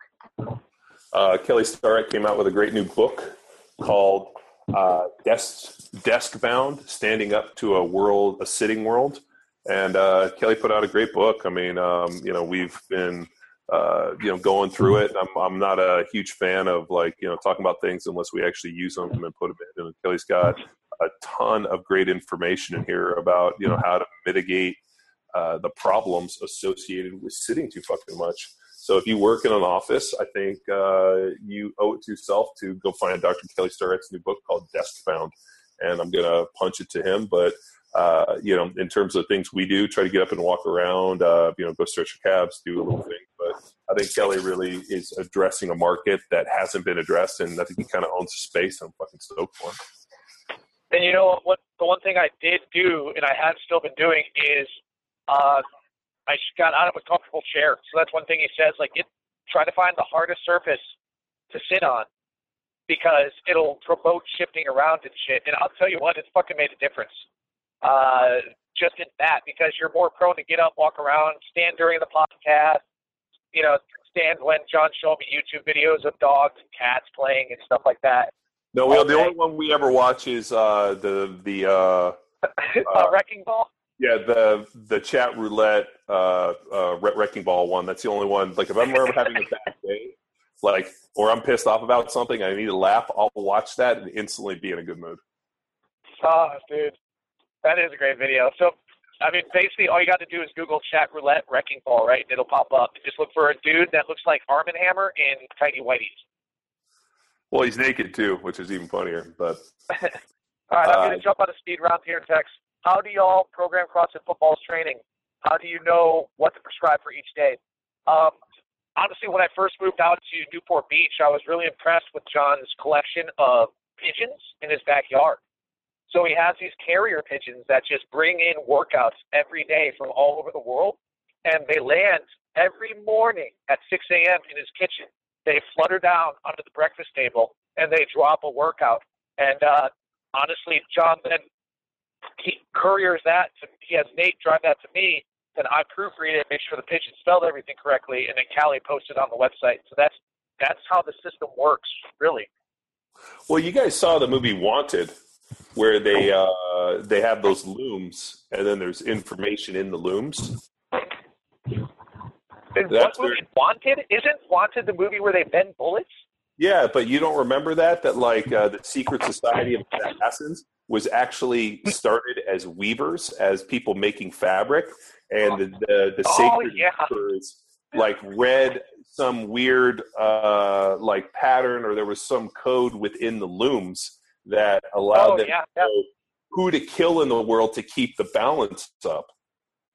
Uh, Kelly Starrett came out with a great new book called uh, Desk Desk Bound: Standing Up to a World, a Sitting World. And uh, Kelly put out a great book. I mean, um, you know, we've been uh, you know going through it. I'm I'm not a huge fan of like you know talking about things unless we actually use them and put them in. And Kelly's got a ton of great information in here about you know how to mitigate uh, the problems associated with sitting too fucking much. So if you work in an office, I think uh, you owe it to yourself to go find Dr. Kelly Starrett's new book called Desk Bound, and I'm gonna punch it to him. But uh, you know, in terms of things we do, try to get up and walk around, uh, you know, go stretch your calves, do a little thing. But I think Kelly really is addressing a market that hasn't been addressed, and I think he kind of owns the space. I'm fucking stoked for him. And you know what? The one thing I did do, and I have still been doing, is uh, I got out of a comfortable chair. So that's one thing he says. Like, get, try to find the hardest surface to sit on because it'll promote shifting around and shit. And I'll tell you what, it's fucking made a difference. Uh, just in that because you're more prone to get up, walk around, stand during the podcast. You know, stand when John showed me YouTube videos of dogs and cats playing and stuff like that. No, we, the only one we ever watch is uh, the the uh, uh, wrecking ball. Yeah, the the Chatroulette uh, uh, wrecking ball one. That's the only one. Like if I'm ever having a bad day, like or I'm pissed off about something, I need to laugh. I'll watch that and instantly be in a good mood. Oh, dude, that is a great video. So, I mean, basically, all you got to do is Google Chatroulette wrecking ball, right? It'll pop up. Just look for a dude that looks like Arm & Hammer in tiny whiteies. Well, he's naked too, which is even funnier. But all right, I'm uh, going to jump on a speed round here, Tex. How do y'all program CrossFit football's training? How do you know what to prescribe for each day? Um, honestly, when I first moved out to Newport Beach, I was really impressed with John's collection of pigeons in his backyard. So he has these carrier pigeons that just bring in workouts every day from all over the world, and they land every morning at 6 a.m. in his kitchen they flutter down onto the breakfast table and they drop a workout. And uh, honestly, John then he couriers that to he has Nate drive that to me. Then I proofread it, make sure the pigeon spelled everything correctly, and then Callie posts it on the website. So that's that's how the system works, really. Well, you guys saw the movie Wanted, where they uh, they have those looms, and then there's information in the looms. That's what movie Wanted? Isn't Wanted the movie where they bend bullets? Yeah, but you don't remember that that like uh, the secret society of assassins was actually started as weavers, as people making fabric, and the the, the oh, yeah. weavers like read some weird uh, like pattern, or there was some code within the looms that allowed oh, them yeah, to know who to kill in the world to keep the balance up.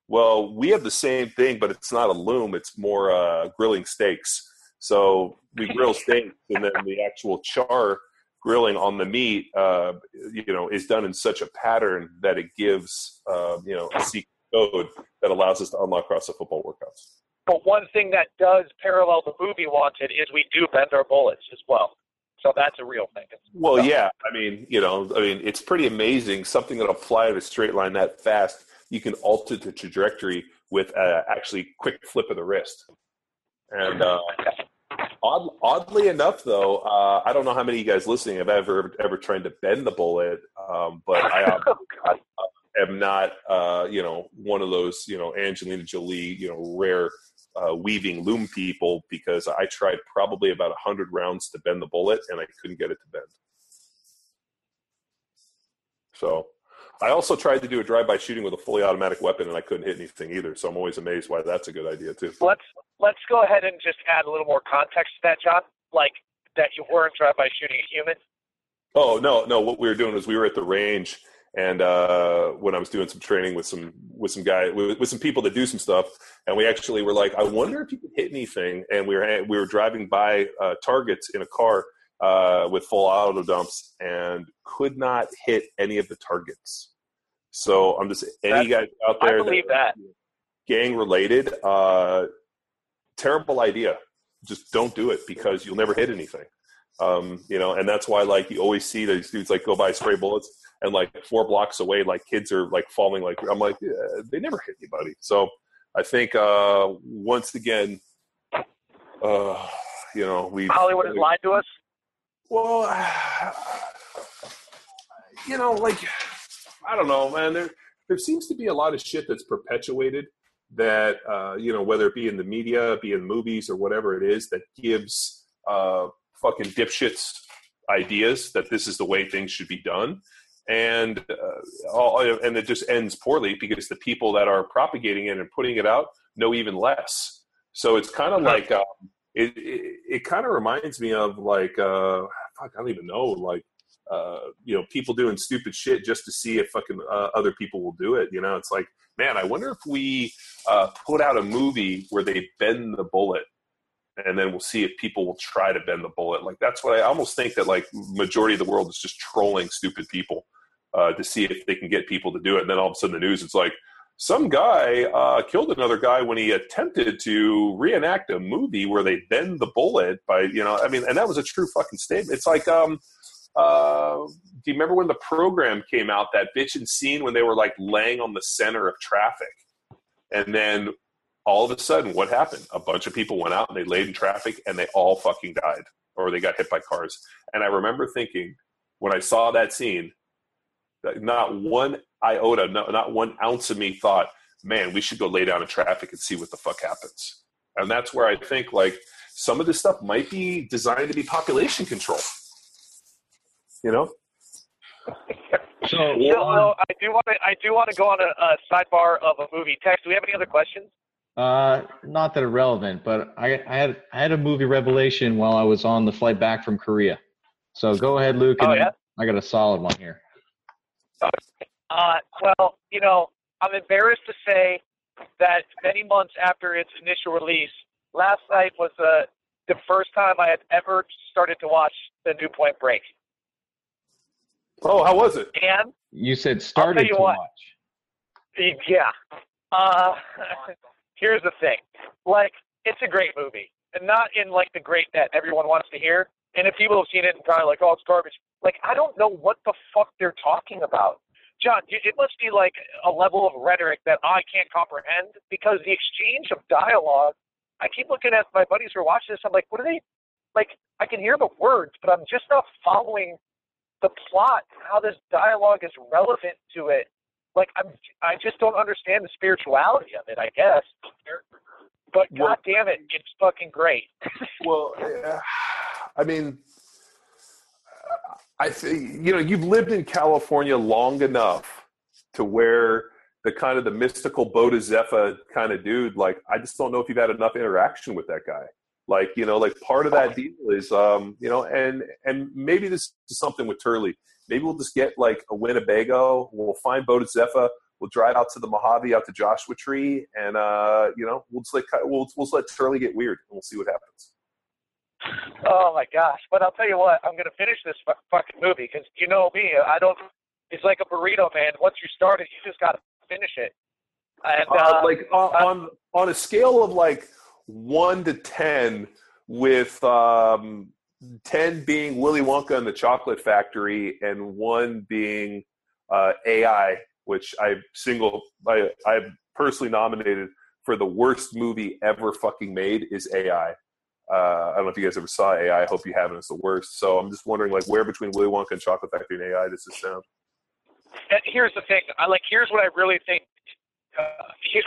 Well, we have the same thing, but it's not a loom. It's more uh, grilling steaks. So we grill steaks, and then the actual char grilling on the meat, uh, you know, is done in such a pattern that it gives, uh, you know, a secret code that allows us to unlock CrossFit football workouts. But one thing that does parallel the movie Wanted is we do bend our bullets as well. So that's a real thing. Well, yeah. I mean, you know, I mean, it's pretty amazing. Something that'll fly in a straight line that fast you can alter the trajectory with uh, actually quick flip of the wrist. And uh, odd, oddly enough, though, uh, I don't know how many of you guys listening have ever ever tried to bend the bullet, um, but I oh, am not, uh, you know, one of those, you know, Angelina Jolie, you know, rare uh, weaving loom people because I tried probably about a hundred rounds to bend the bullet and I couldn't get it to bend. So I also tried to do a drive-by shooting with a fully automatic weapon, and I couldn't hit anything either. So I'm always amazed why that's a good idea too. Let's let's go ahead and just add a little more context to that, John. Like that you weren't drive-by shooting a human. Oh no, no. What we were doing was we were at the range, and uh, when I was doing some training with some with some guy with, with some people that do some stuff, and we actually were like, I wonder if you could hit anything. And we were we were driving by uh, targets in a car uh, with full auto dumps and could not hit any of the targets. So I'm just any That's, guys out there. I believe that. gang related, uh, terrible idea. Just don't do it because you'll never hit anything. Um, you know, and that's why like you always see these dudes like go by spray bullets and like four blocks away, like kids are like falling. Like I'm like, yeah, they never hit anybody. So I think uh, once again, uh, you know, we Hollywood has lied to us. Well, you know, like I don't know, man. There there seems to be a lot of shit that's perpetuated that uh, you know, whether it be in the media, be in movies, or whatever it is, that gives uh, fucking dipshits ideas that this is the way things should be done and uh, all, and it just ends poorly because the people that are propagating it and putting it out know even less. So it's kind of like um, it. It, it kind of reminds me of like uh, fuck, I don't even know like uh, you know people doing stupid shit just to see if fucking uh, other people will do it. You know, it's like man, I wonder if we uh, put out a movie where they bend the bullet and then we'll see if people will try to bend the bullet. Like that's what I almost think that like majority of the world is just trolling stupid people uh, to see if they can get people to do it. And then all of a sudden the news, it's like some guy uh, killed another guy when he attempted to reenact a movie where they bend the bullet by you know I mean, and that was a true fucking statement. It's like um. Uh, do you remember when the program came out that bitchin' scene when they were like laying on the center of traffic and then all of a sudden, what happened? A bunch of people went out and they laid in traffic and they all fucking died or they got hit by cars. And I remember thinking when I saw that scene, that not one iota, no, not one ounce of me thought, man, we should go lay down in traffic and see what the fuck happens. And that's where I think like some of this stuff might be designed to be population control. You know? So, so I do want to I do want to go on a, a sidebar of a movie. Tex, do we have any other questions? Uh, not that irrelevant, but I, I had I had a movie revelation while I was on the flight back from Korea. So go ahead, Luke. oh, yeah? I got a solid one here. Uh, well, you know, I'm embarrassed to say that many months after its initial release, last night was uh, the first time I had ever started to watch the new Point Break. Oh, how was it? And you said started you to what, watch. Yeah. Uh, here's the thing. Like, it's a great movie. And not in like the great that everyone wants to hear. And if people have seen it and probably like, oh, it's garbage. Like, I don't know what the fuck they're talking about. John, it must be like a level of rhetoric that I can't comprehend because the exchange of dialogue. I keep looking at my buddies who are watching this. I'm like, what are they? Like, I can hear the words, but I'm just not following the plot. How this dialogue is relevant to it like I'm I just don't understand the spirituality of it. I guess, but well, god damn it, it's fucking great. well, yeah, I mean, I think you know you've lived in California long enough to where the kind of the mystical Zephyr kind of dude. Like, I just don't know if you've had enough interaction with that guy. Like, you know, like part of that deal is, um, you know, and and maybe this is something with Turley Maybe we'll just get like a Winnebago. We'll find Boda Zephyr. We'll drive out to the Mojave, out to Joshua Tree, and uh, you know, we'll just let we'll, we'll just let Turley get weird, and we'll see what happens. Oh my gosh! But I'll tell you what, I'm gonna finish this fucking movie because you know me, I don't. It's like a burrito, man. Once you start it, you just gotta finish it. And uh, uh, like on, on on a scale of like one to ten, with um, 10 being Willy Wonka and the Chocolate Factory, and one being uh, AI, which I single I I personally nominated for the worst movie ever fucking made is AI. Uh, I don't know if you guys ever saw AI. I hope you haven't. It's the worst. So I'm just wondering, like, where between Willy Wonka and Chocolate Factory and AI does this sound? And here's the thing. I like. Here's what I really think. Uh,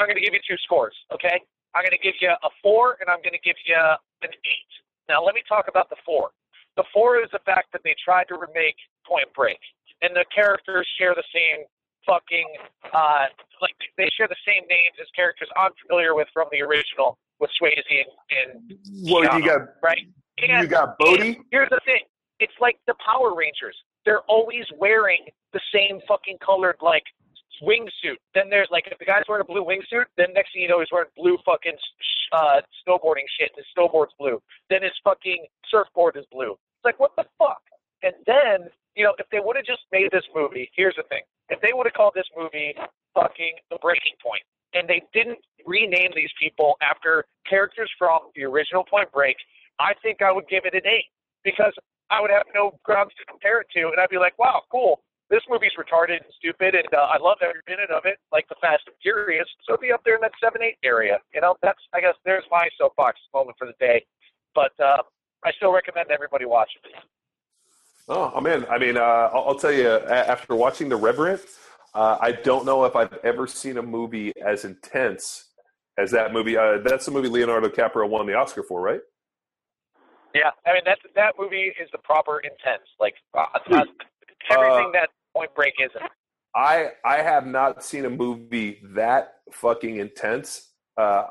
I'm going to give you two scores. Okay. I'm going to give you a four, and I'm going to give you an eight. Now, let me talk about the four. The four is the fact that they tried to remake Point Break, and the characters share the same fucking uh, like they share the same names as characters I'm familiar with from the original with Swayze and, and well, Keanu, you got right. And, you got Bodhi. Here's the thing: it's like the Power Rangers. They're always wearing the same fucking colored like wingsuit. Then there's like if the guy's wearing a blue wingsuit, then next thing you know he's wearing blue fucking uh, snowboarding shit. His snowboard's blue. Then his fucking surfboard is blue. It's like what the fuck? And then you know if they would have just made this movie, here's the thing: if they would have called this movie fucking The Breaking Point, and they didn't rename these people after characters from the original Point Break, I think I would give it an eight because I would have no grounds to compare it to, and I'd be like, wow, cool. This movie's retarded and stupid, and uh, I love every minute of it, like the Fast and Furious. So be up there in that seven, eight area. You know, that's I guess there's my soapbox moment for the day. But uh, I still recommend everybody watch it. Oh, I'm in. I mean, uh, I'll, I'll, tell you, after watching The Revenant, uh, I don't know if I've ever seen a movie as intense as that movie. Uh, that's the movie Leonardo DiCaprio won the Oscar for, right? Yeah, I mean that that movie is the proper intense, like uh, everything uh, that Point Break isn't. I I have not seen a movie that fucking intense. Uh,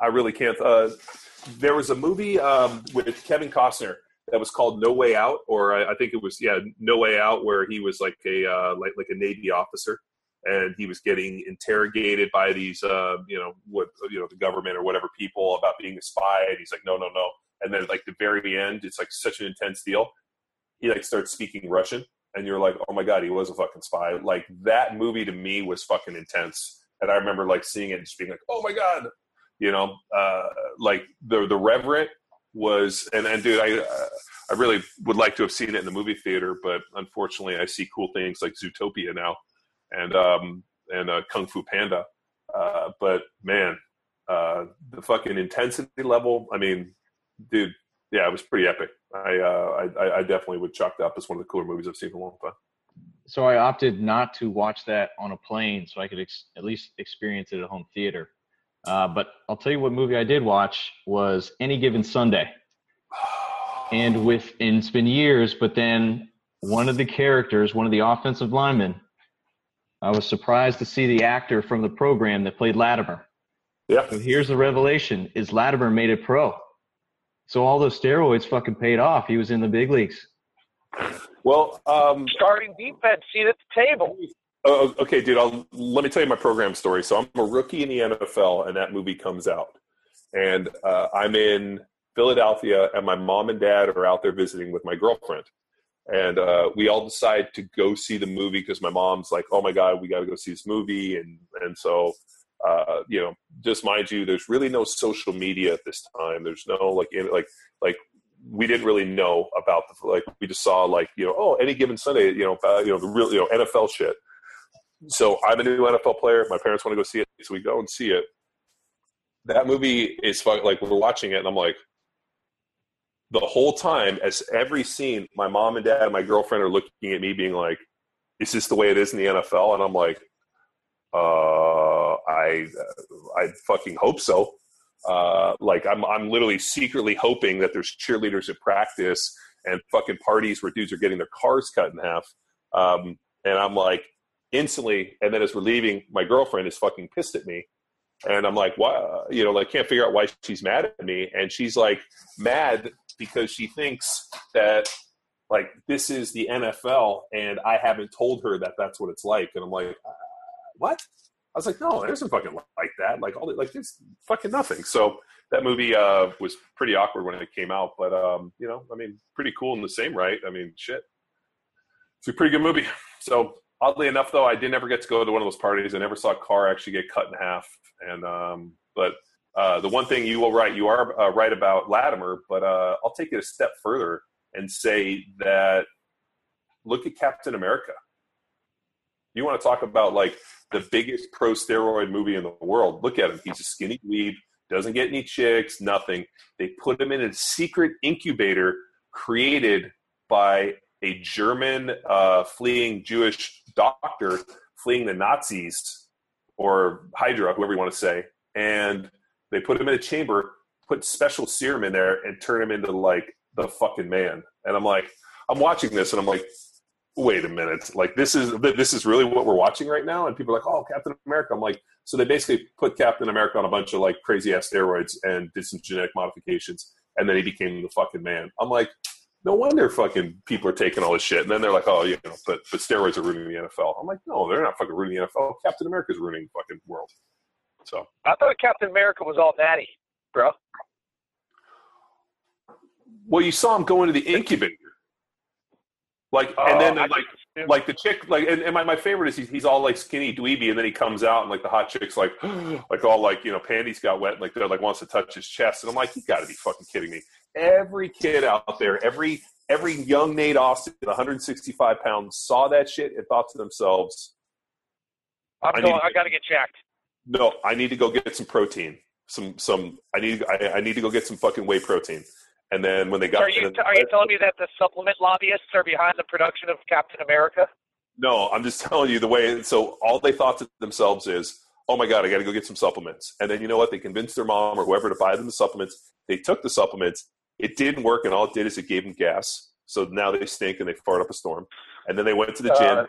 I really can't. Uh, there was a movie um, with Kevin Costner that was called No Way Out, or I, I, think it was yeah No Way Out, where he was like a uh, like like a Navy officer, and he was getting interrogated by these uh, you know what you know the government or whatever people about being a spy, and he's like no no no, and then like the very end, it's like such an intense deal. He like starts speaking Russian, and you're like, oh my god, he was a fucking spy. Like that movie to me was fucking intense, and I remember like seeing it and just being like, oh my god, you know, uh, like the the Revenant was, and and dude, I uh, I really would like to have seen it in the movie theater, but unfortunately, I see cool things like Zootopia now, and um and uh, Kung Fu Panda. Uh, but man, uh, the fucking intensity level. I mean, dude, yeah, it was pretty epic. I, uh, I, I definitely would chalk that up as one of the cooler movies I've seen in a long time. So I opted not to watch that on a plane, so I could ex- at least experience it at home theater. Uh, but I'll tell you what movie I did watch was Any Given Sunday. And with and it's been years, but then one of the characters, one of the offensive linemen, I was surprised to see the actor from the program that played Lattimer. Yeah. So here's the revelation: is Lattimer made it pro? So all those steroids fucking paid off. He was in the big leagues. Well, um, starting defense seat at the table. Oh, okay, dude. I'll, let me tell you my program story. So I'm a rookie in the NFL, and that movie comes out, and uh, I'm in Philadelphia, and my mom and dad are out there visiting with my girlfriend, and uh, we all decide to go see the movie because my mom's like, "Oh my god, we got to go see this movie," and and so uh, you know, just mind you, there's really no social media at this time. There's no like, like, like we didn't really know about the like. We just saw like, you know, oh, any given Sunday, you know, uh, you know, the real, you know, NFL shit. So I'm a new NFL player. My parents want to go see it, so we go and see it. That movie is fun. Like we're watching it, and I'm like, the whole time, as every scene, my mom and dad and my girlfriend are looking at me, being like, "Is this the way it is in the NFL?" And I'm like, "Uh, I, I fucking hope so." Uh, like I'm, I'm literally secretly hoping that there's cheerleaders at practice and fucking parties where dudes are getting their cars cut in half. Um, and I'm like, instantly. And then as we're leaving, my girlfriend is fucking pissed at me. And I'm like, why? You know, like, can't figure out why she's mad at me. And she's like, mad because she thinks that, like, this is the NFL and I haven't told her that that's what it's like. And I'm like, uh, what? I was like, no, it isn't fucking like that. Like, all the, like, it's fucking nothing. So that movie uh, was pretty awkward when it came out. But, um, you know, I mean, pretty cool in the same right. I mean, shit. It's a pretty good movie. So oddly enough, though, I did never get to go to one of those parties. I never saw a car actually get cut in half. And um, but uh, the one thing you will write, you are uh, right about Lattimer, but uh, I'll take it a step further and say that look at Captain America. You want to talk about like the biggest pro steroid movie in the world? Look at him. He's a skinny weed, doesn't get any chicks, nothing. They put him in a secret incubator created by a German uh, fleeing Jewish doctor fleeing the Nazis or Hydra, whoever you want to say, and they put him in a chamber, put special serum in there, and turn him into like the fucking man. And I'm like, I'm watching this, and I'm like, wait a minute, like this is this is really what we're watching right now. And people are like, oh, Captain America. I'm like, so they basically put Captain America on a bunch of like crazy ass steroids and did some genetic modifications, and then he became the fucking man. I'm like, no wonder fucking people are taking all this shit. And then they're like, oh, you know, but but steroids are ruining the NFL. I'm like, no, they're not fucking ruining the NFL. Captain America's ruining the fucking world. So I thought Captain America was all natty, bro. Well, you saw him go into the incubator. Like, oh, and then like, like the chick, like, and, and my, my favorite is he's, he's all like skinny dweeby, and then he comes out and like the hot chick's like, like all like you know panties got wet, and, like they're like wants to touch his chest, and I'm like, you got to be fucking kidding me. Every kid out there, every every young Nate Austin, 165 pounds, saw that shit and thought to themselves, I'm I going. I got to get jacked. no, I need to go get some protein. Some some I need I, I need to go get some fucking whey protein. And then when they got Are you to the- are you telling me that the supplement lobbyists are behind the production of Captain America? No, I'm just telling you the way. So all they thought to themselves is, "Oh my god, I got to go get some supplements." And then you know what? They convinced their mom or whoever to buy them the supplements. They took the supplements. It didn't work, and all it did is it gave them gas. So now they stink and they fart up a storm. And then they went to the Uh, gym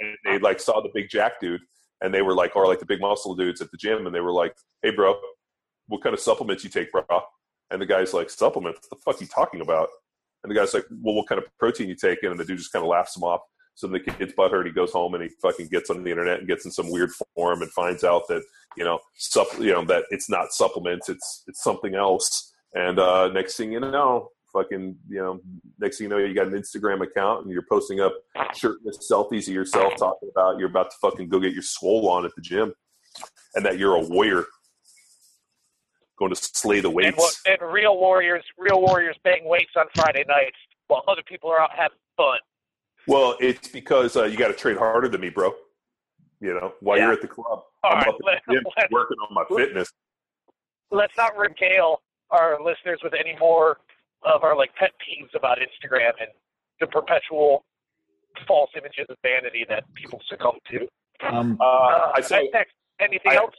and they like saw the big jack dude, and they were like, or like the big muscle dudes at the gym, and they were like, "Hey, bro, what kind of supplements you take, bro?" And the guy's like, "Supplements? What the fuck are you talking about?" And the guy's like, "Well, what kind of protein you taking?" And the dude just kind of laughs him off. So the kid's butthurt. He goes home and he fucking gets on the internet and gets in some weird form and finds out that you know, sup, you know that it's not supplements, it's it's something else. And uh, next thing you know, fucking you know, next thing you know, you got an Instagram account and you're posting up shirtless selfies of yourself talking about you're about to fucking go get your swole on at the gym, and that you're a warrior going to slay the weights. what, and real warriors, real warriors bang weights on Friday nights while other people are out having fun. Well, it's because uh, you got to train harder than me, bro. You know, while Yeah. you're at the club, All I'm right, up at let- the gym let- working on my fitness. Let's not regale our listeners with any more of our like pet peeves about Instagram and the perpetual false images of vanity that people succumb to. Um, Uh, Uh, I saw. anything I- else?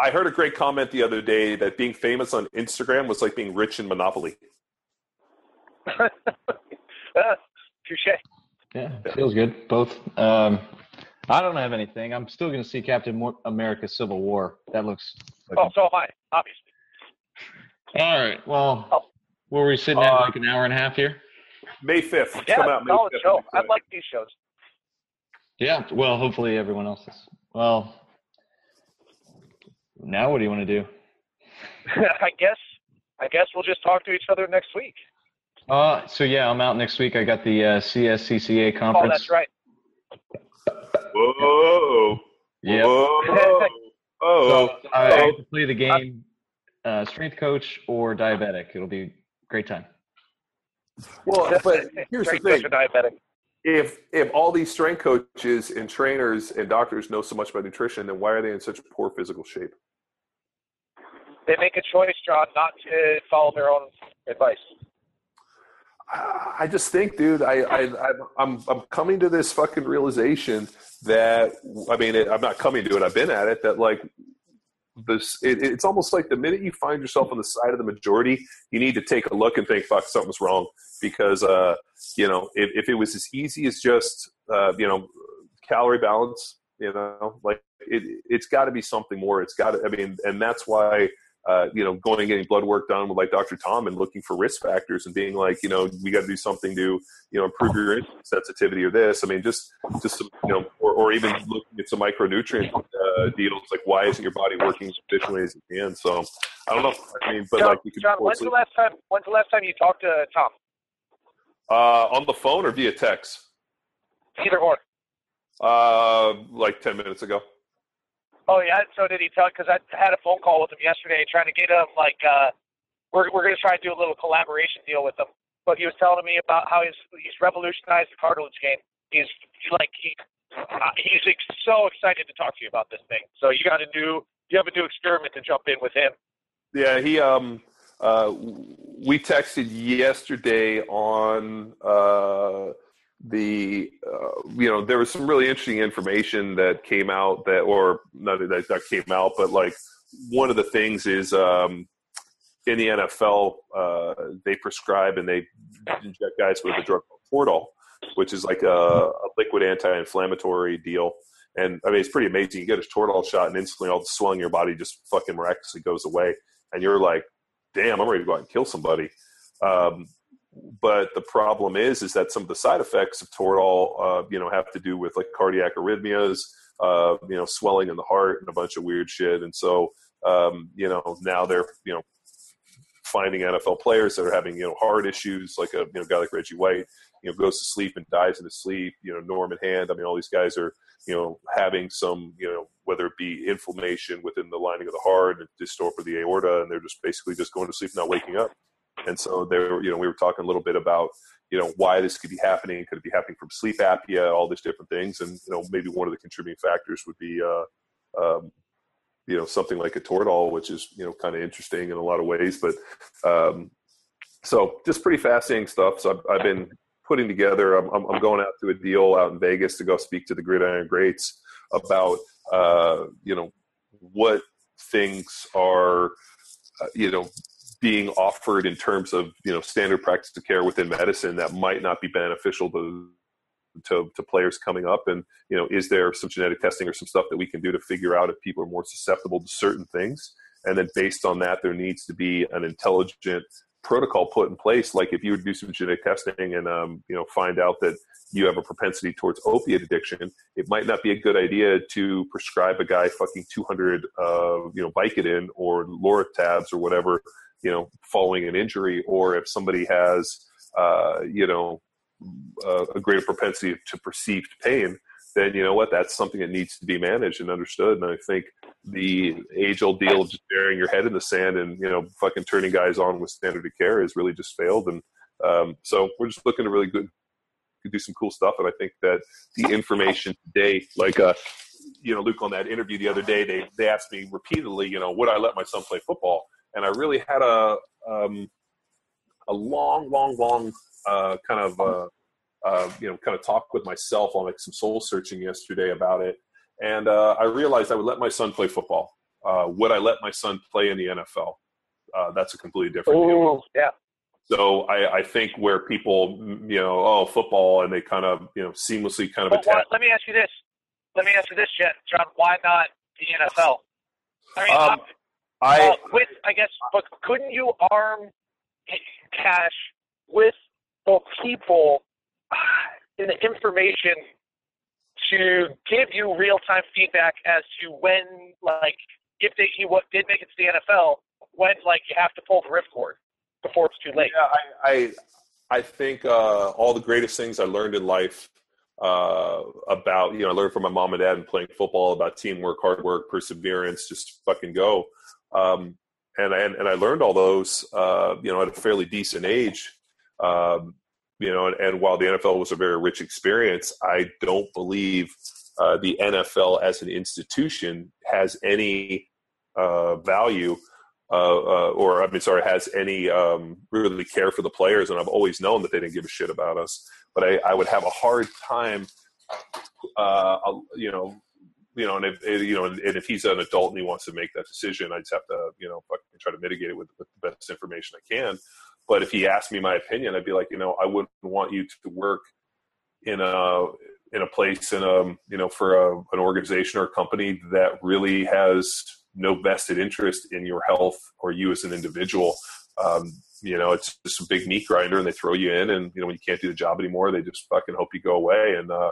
I heard a great comment the other day that being famous on Instagram was like being rich in Monopoly. uh, touche. yeah, feels good. Both. Um, I don't have anything. I'm still going to see Captain Mo- America: Civil War. That looks. Like Oh, so am I, obviously. All right. Well, Oh. were we sitting at Uh, like an hour and a half here? May fifth. Yeah, come out May solid 5th. show. I'm I excited. like these shows. Yeah. Well, hopefully everyone else is. Well, now what do you want to do? I guess. I guess we'll just talk to each other next week. Uh, so yeah, I'm out next week. I got the uh, CSCCA conference. Oh, that's right. Whoa. Yeah. Whoa. Oh. So I, I get to play the game, uh, strength coach or diabetic. It'll be a great time. Well, but here's the Strength thing: coach or diabetic. if if all these strength coaches and trainers and doctors know so much about nutrition, then why are they in such poor physical shape? They make a choice, John, not to follow their own advice. I just think, dude, I, I, I'm, I'm, I'm coming to this fucking realization that, I mean, it, I'm not coming to it. I've been at it. That like this, it, it's almost like the minute you find yourself on the side of the majority, you need to take a look and think, fuck, something's wrong. Because, uh, you know, if, if it was as easy as just, uh, you know, calorie balance, you know, like it, it's got to be something more. It's got to, I mean, and that's why, uh, you know, going and getting blood work done with like Dr. Tom and looking for risk factors and being like, you know, we got to do something to, you know, improve your sensitivity or this. I mean, just, just some, you know, or, or even looking at some micronutrient uh, deals. Like, why isn't your body working as efficiently as it can? So, I don't know. I mean, but John, like, you can John when's the last time? When's the last time you talked to Tom? uh, on the phone or via text. Either or. Uh, like ten minutes ago. Oh yeah. So did he tell? Because I had a phone call with him yesterday, trying to get him like uh, we're we're going to try to do a little collaboration deal with him. But he was telling me about how he's he's revolutionized the cartilage game. He's like he uh, he's ex- so excited to talk to you about this thing. So you got to do you have a new experiment to jump in with him. Yeah, he um uh we texted yesterday on uh the uh, you know there was some really interesting information that came out that or not that, that came out but like one of the things is um in the NFL uh they prescribe and they inject guys with a drug called Toradol which is like a, a liquid anti-inflammatory deal. And I mean it's pretty amazing. You get a Toradol shot and instantly all the swelling in your body just fucking miraculously goes away. And you're like, damn, I'm ready to go out and kill somebody. Um, but the problem is, is that some of the side effects of Toradol, uh, you know, have to do with like cardiac arrhythmias, uh, you know, swelling in the heart and a bunch of weird shit. And so, um, you know, now they're, you know, finding NFL players that are having you know heart issues, like a you know guy like Reggie White, you know goes to sleep and dies in his sleep. You know Norman Hand. I mean, all these guys are you know having some you know whether it be inflammation within the lining of the heart and dystrophy of the aorta, and they're just basically just going to sleep, not waking up. And so there, you know, we were talking a little bit about you know why this could be happening. Could it be happening from sleep apnea? All these different things, and you know maybe one of the contributing factors would be. Uh, um, you know something like a Toradol, which is you know kind of interesting in a lot of ways. But um, so just pretty fascinating stuff. So I've, I've been putting together. I'm, I'm, going out to a deal out in Vegas to go speak to the Gridiron Greats about uh, you know what things are uh, you know being offered in terms of you know standard practice of care within medicine that might not be beneficial to to, to players coming up? And you know is there some genetic testing or some stuff that we can do to figure out if people are more susceptible to certain things? And then based on that there needs to be an intelligent protocol put in place. Like if you would do some genetic testing and um, you know find out that you have a propensity towards opiate addiction it might not be a good idea to prescribe a guy fucking 200 uh, you know vicodin or Lortabs or whatever you know following an injury or if somebody has uh, you know uh, a greater propensity to perceived pain, then you know what? That's something that needs to be managed and understood. And I think the age old deal of just burying your head in the sand and you know fucking turning guys on with standard of care has really just failed. And um, so we're just looking to really good could do some cool stuff. And I think that the information today, like uh, you know, Luke on that interview the other day, they they asked me repeatedly, you know, would I let my son play football? And I really had a um, a long, long, long uh, kind of uh, uh, you know kind of talk with myself on like some soul searching yesterday about it, and uh, I realized I would let my son play football. Uh, would I let my son play in the NFL? Uh, that's a completely different. Oh, yeah. So I, I, think where people, you know, oh, football, and they kind of, you know, seamlessly kind of well, attack. let me ask you this. Let me ask you this, John. Why not the NFL? I mean, um, I, uh, with I guess, but couldn't you arm cash with the people and the information to give you real time feedback as to when, like, if they, he what did make it to the NFL, when like you have to pull the ripcord before it's too late. Yeah, I I, I think uh, all the greatest things I learned in life uh, about you know I learned from my mom and dad and playing football about teamwork, hard work, perseverance, just fucking go. Um, and, and and I learned all those uh, you know at a fairly decent age. Um, you know, and, and, while the NFL was a very rich experience, I don't believe uh, the NFL as an institution has any uh, value, uh, uh, or I mean, sorry, has any um, really care for the players. And I've always known that they didn't give a shit about us. But I, I would have a hard time, uh, you know, you know, and if you know, and if he's an adult and he wants to make that decision, I just have to, you know, try to mitigate it with, with the best information I can. But if he asked me my opinion, I'd be like, you know, I wouldn't want you to work in a in a place in a you know for a, an organization or a company that really has no vested interest in your health or you as an individual. Um, you know, it's just a big meat grinder, and they throw you in, and you know when you can't do the job anymore, they just fucking hope you go away. And uh,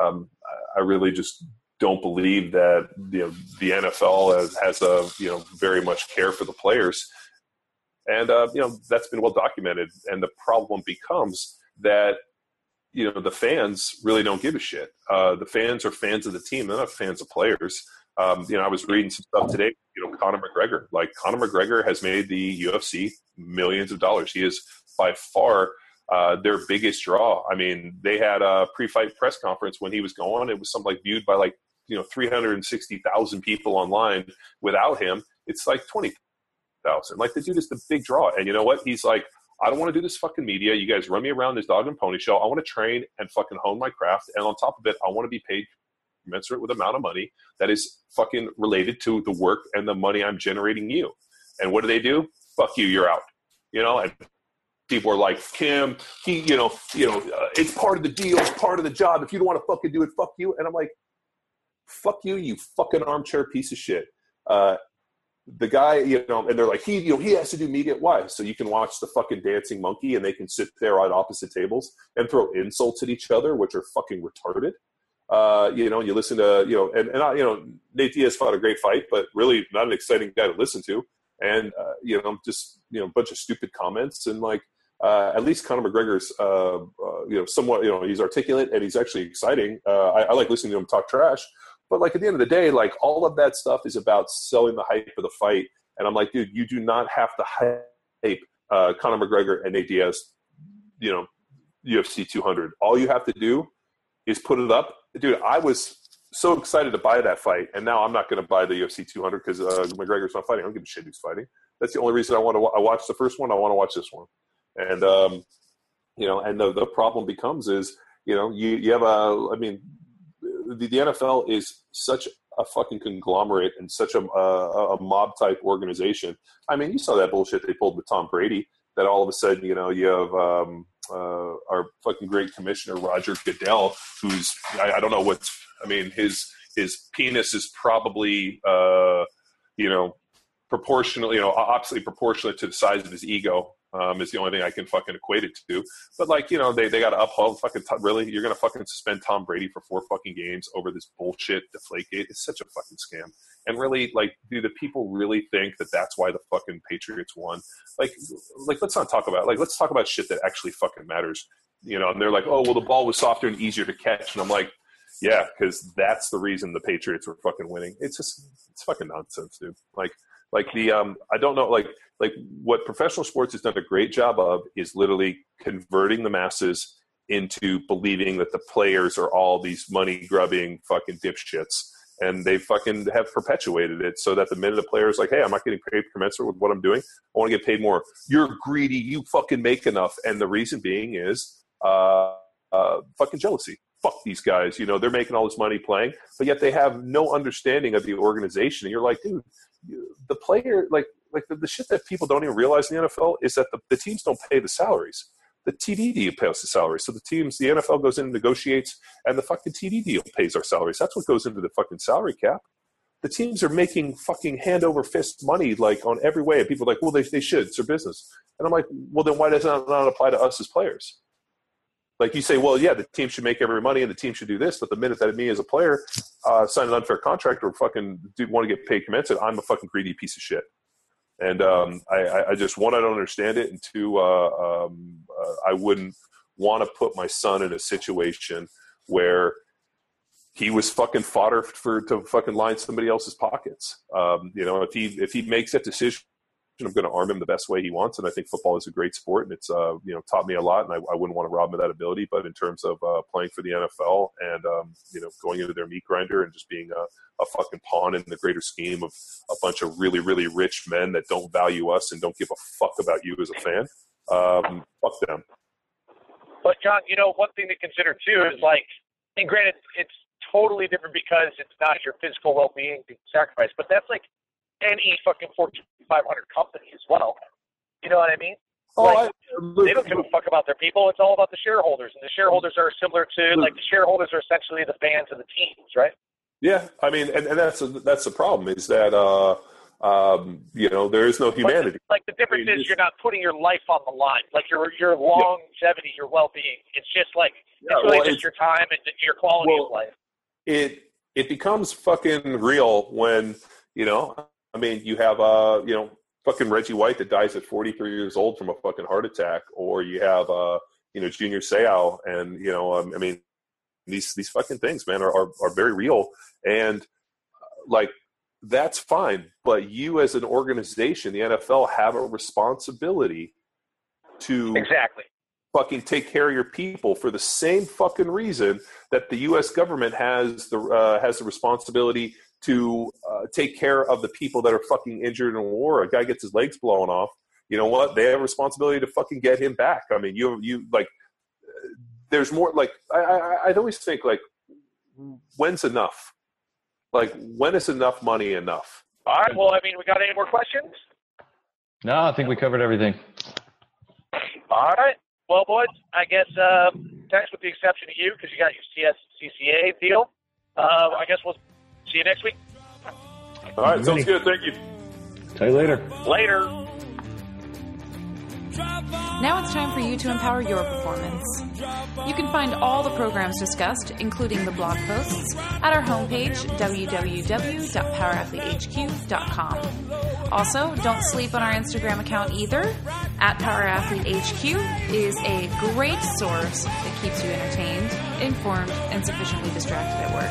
um, I really just don't believe that you know the NFL has, has a you know very much care for the players and uh, you know that's been well documented. And the problem becomes that you know the fans really don't give a shit. Uh, the fans are fans of the team; they're not fans of players. Um, you know, I was reading some stuff today. You know, Conor McGregor. Like Conor McGregor has made the UFC millions of dollars. He is by far uh, their biggest draw. I mean, they had a pre-fight press conference when he was going. It was something like viewed by like you know 360,000 people online. Without him, it's like 20 thousand. Like the dude is the big draw. And you know what? He's like, I don't want to do this fucking media. You guys run me around this dog and pony show. I want to train and fucking hone my craft. And on top of it, I want to be paid commensurate with the amount of money that is fucking related to the work and the money I'm generating you. And what do they do? Fuck you, you're out. You know, and people are like, Kim, he, you know, you know, uh, it's part of the deal, it's part of the job. If you don't want to fucking do it, fuck you. And I'm like, fuck you, you fucking armchair piece of shit. Uh, the guy, you know, and they're like, he, you know, he has to do media. Why? So you can watch the fucking dancing monkey, and they can sit there on opposite tables and throw insults at each other, which are fucking retarded. Uh, you know, and you listen to, you know, and, and I, you know, Nate Diaz fought a great fight, but really not an exciting guy to listen to. and uh, you know, just you know, a bunch of stupid comments and like. Uh, at least Conor McGregor's, uh, uh, you know, somewhat, you know, he's articulate and he's actually exciting. Uh, I, I, like listening to him talk trash. But like at the end of the day, like all of that stuff is about selling the hype of the fight. And I'm like, dude, you do not have to hype uh, Conor McGregor and Nate Diaz, you know, UFC 200. All you have to do is put it up. Dude, I was so excited to buy that fight, and now I'm not going to buy the UFC 200 because uh, McGregor's not fighting. I don't give a shit who's fighting. That's the only reason I want to. I watched the first one. I want to watch this one, and um, you know, and the the problem becomes is you know you you have a. I mean, the, the NFL is such a fucking conglomerate and such a, a, a mob type organization. I mean, you saw that bullshit they pulled with Tom Brady. That all of a sudden, you know, you have um, uh, our fucking great commissioner Roger Goodell, who's I, I don't know what's I mean, his his penis is probably uh, you know proportionally, you know, obviously proportionate to the size of his ego. Um, is the only thing I can fucking equate it to. But like, you know, they, they got to uphold fucking, t- really? You're to fucking suspend Tom Brady for four fucking games over this bullshit Deflategate? It's such a fucking scam. And really, like, do the people really think that that's why the fucking Patriots won? Like, like, let's not talk about, like, let's talk about shit that actually fucking matters. You know, and they're like, oh, well, the ball was softer and easier to catch. And I'm like, yeah, because that's the reason the Patriots were fucking winning. It's just it's fucking nonsense, dude. Like like the um I don't know like like what professional sports has done a great job of is literally converting the masses into believing that the players are all these money grubbing fucking dipshits. And they fucking have perpetuated it so that the minute a player's like, hey, I'm not getting paid commensurate with what I'm doing, I want to get paid more. You're greedy. You fucking make enough. And the reason being is uh, uh, fucking jealousy fuck these guys. You know, they're making all this money playing, but yet they have no understanding of the organization. And you're like, dude, the player, like, like the, the shit that people don't even realize in the NFL is that the, the teams don't pay the salaries. The deal pays the salaries. So the teams, the NFL goes in and negotiates, and the fucking TV deal pays our salaries. That's what goes into the fucking salary cap. The teams are making fucking hand over fist money, like on every way. And people are like, well, they, they should. It's their business. And I'm like, well, then why does that not apply to us as players? Like you say, well, yeah, the team should make every money and the team should do this, but the minute that me as a player uh, sign an unfair contract or fucking want to get paid commensurate, I'm a fucking greedy piece of shit. And um, I, I, just one, I don't understand it, and two, uh, um, uh, I wouldn't want to put my son in a situation where he was fucking fodder for to fucking line somebody else's pockets. Um, you know, if he if he makes that decision I'm going to arm him the best way he wants. And I think football is a great sport, and it's uh, you know taught me a lot. And I, I, wouldn't want to rob him of that ability. But in terms of uh, playing for the NFL and um, you know going into their meat grinder and just being a, a fucking pawn in the greater scheme of a bunch of really really rich men that don't value us and don't give a fuck about you as a fan, um, fuck them. But John, you know one thing to consider too is like, and granted, it's totally different because it's not your physical well-being being sacrificed, but that's like any fucking Fortune 500 company as well. You know what I mean? Oh, like, I, they don't give a fuck about their people. It's all about the shareholders, and the shareholders are similar to like the shareholders are essentially the fans of the teams, right? Yeah, I mean, and, and that's a, that's the problem is that uh, um, you know there is no humanity. Like, the difference I mean, is you're not putting your life on the line, like your your longevity, yeah. your well being. It's just like yeah, it's really well, just your time and your quality well, of life. It it becomes fucking real when you know I mean, you have uh, you know, fucking Reggie White that dies at 43 years old from a fucking heart attack, or you have uh, you know, Junior Seau, and you know, um, I mean, these these fucking things, man, are are, are very real, and uh, like that's fine, but you as an organization, the NFL, have a responsibility to exactly fucking take care of your people for the same fucking reason that the U.S. government has the uh, has the responsibility to uh, take care of the people that are fucking injured in war. A guy gets his legs blown off. You know what? They have a responsibility to fucking get him back. I mean, you you like. There's more. Like I I I always think like, when's enough? Like when is enough money enough? All right. Well, I mean, we got any more questions? No, I think we covered everything. All right. Well, boys, I guess um, thanks with the exception of you because you got your CSCCA deal. Uh, I guess we'll See you next week. All right, sounds good. Thank you. Tell you later. Later. Now it's time for you to empower your performance. You can find all the programs discussed, including the blog posts, at our homepage, www.powerathletehq.com. Also, don't sleep on our Instagram account either. At PowerAthleteHQ is a great source that keeps you entertained, informed, and sufficiently distracted at work.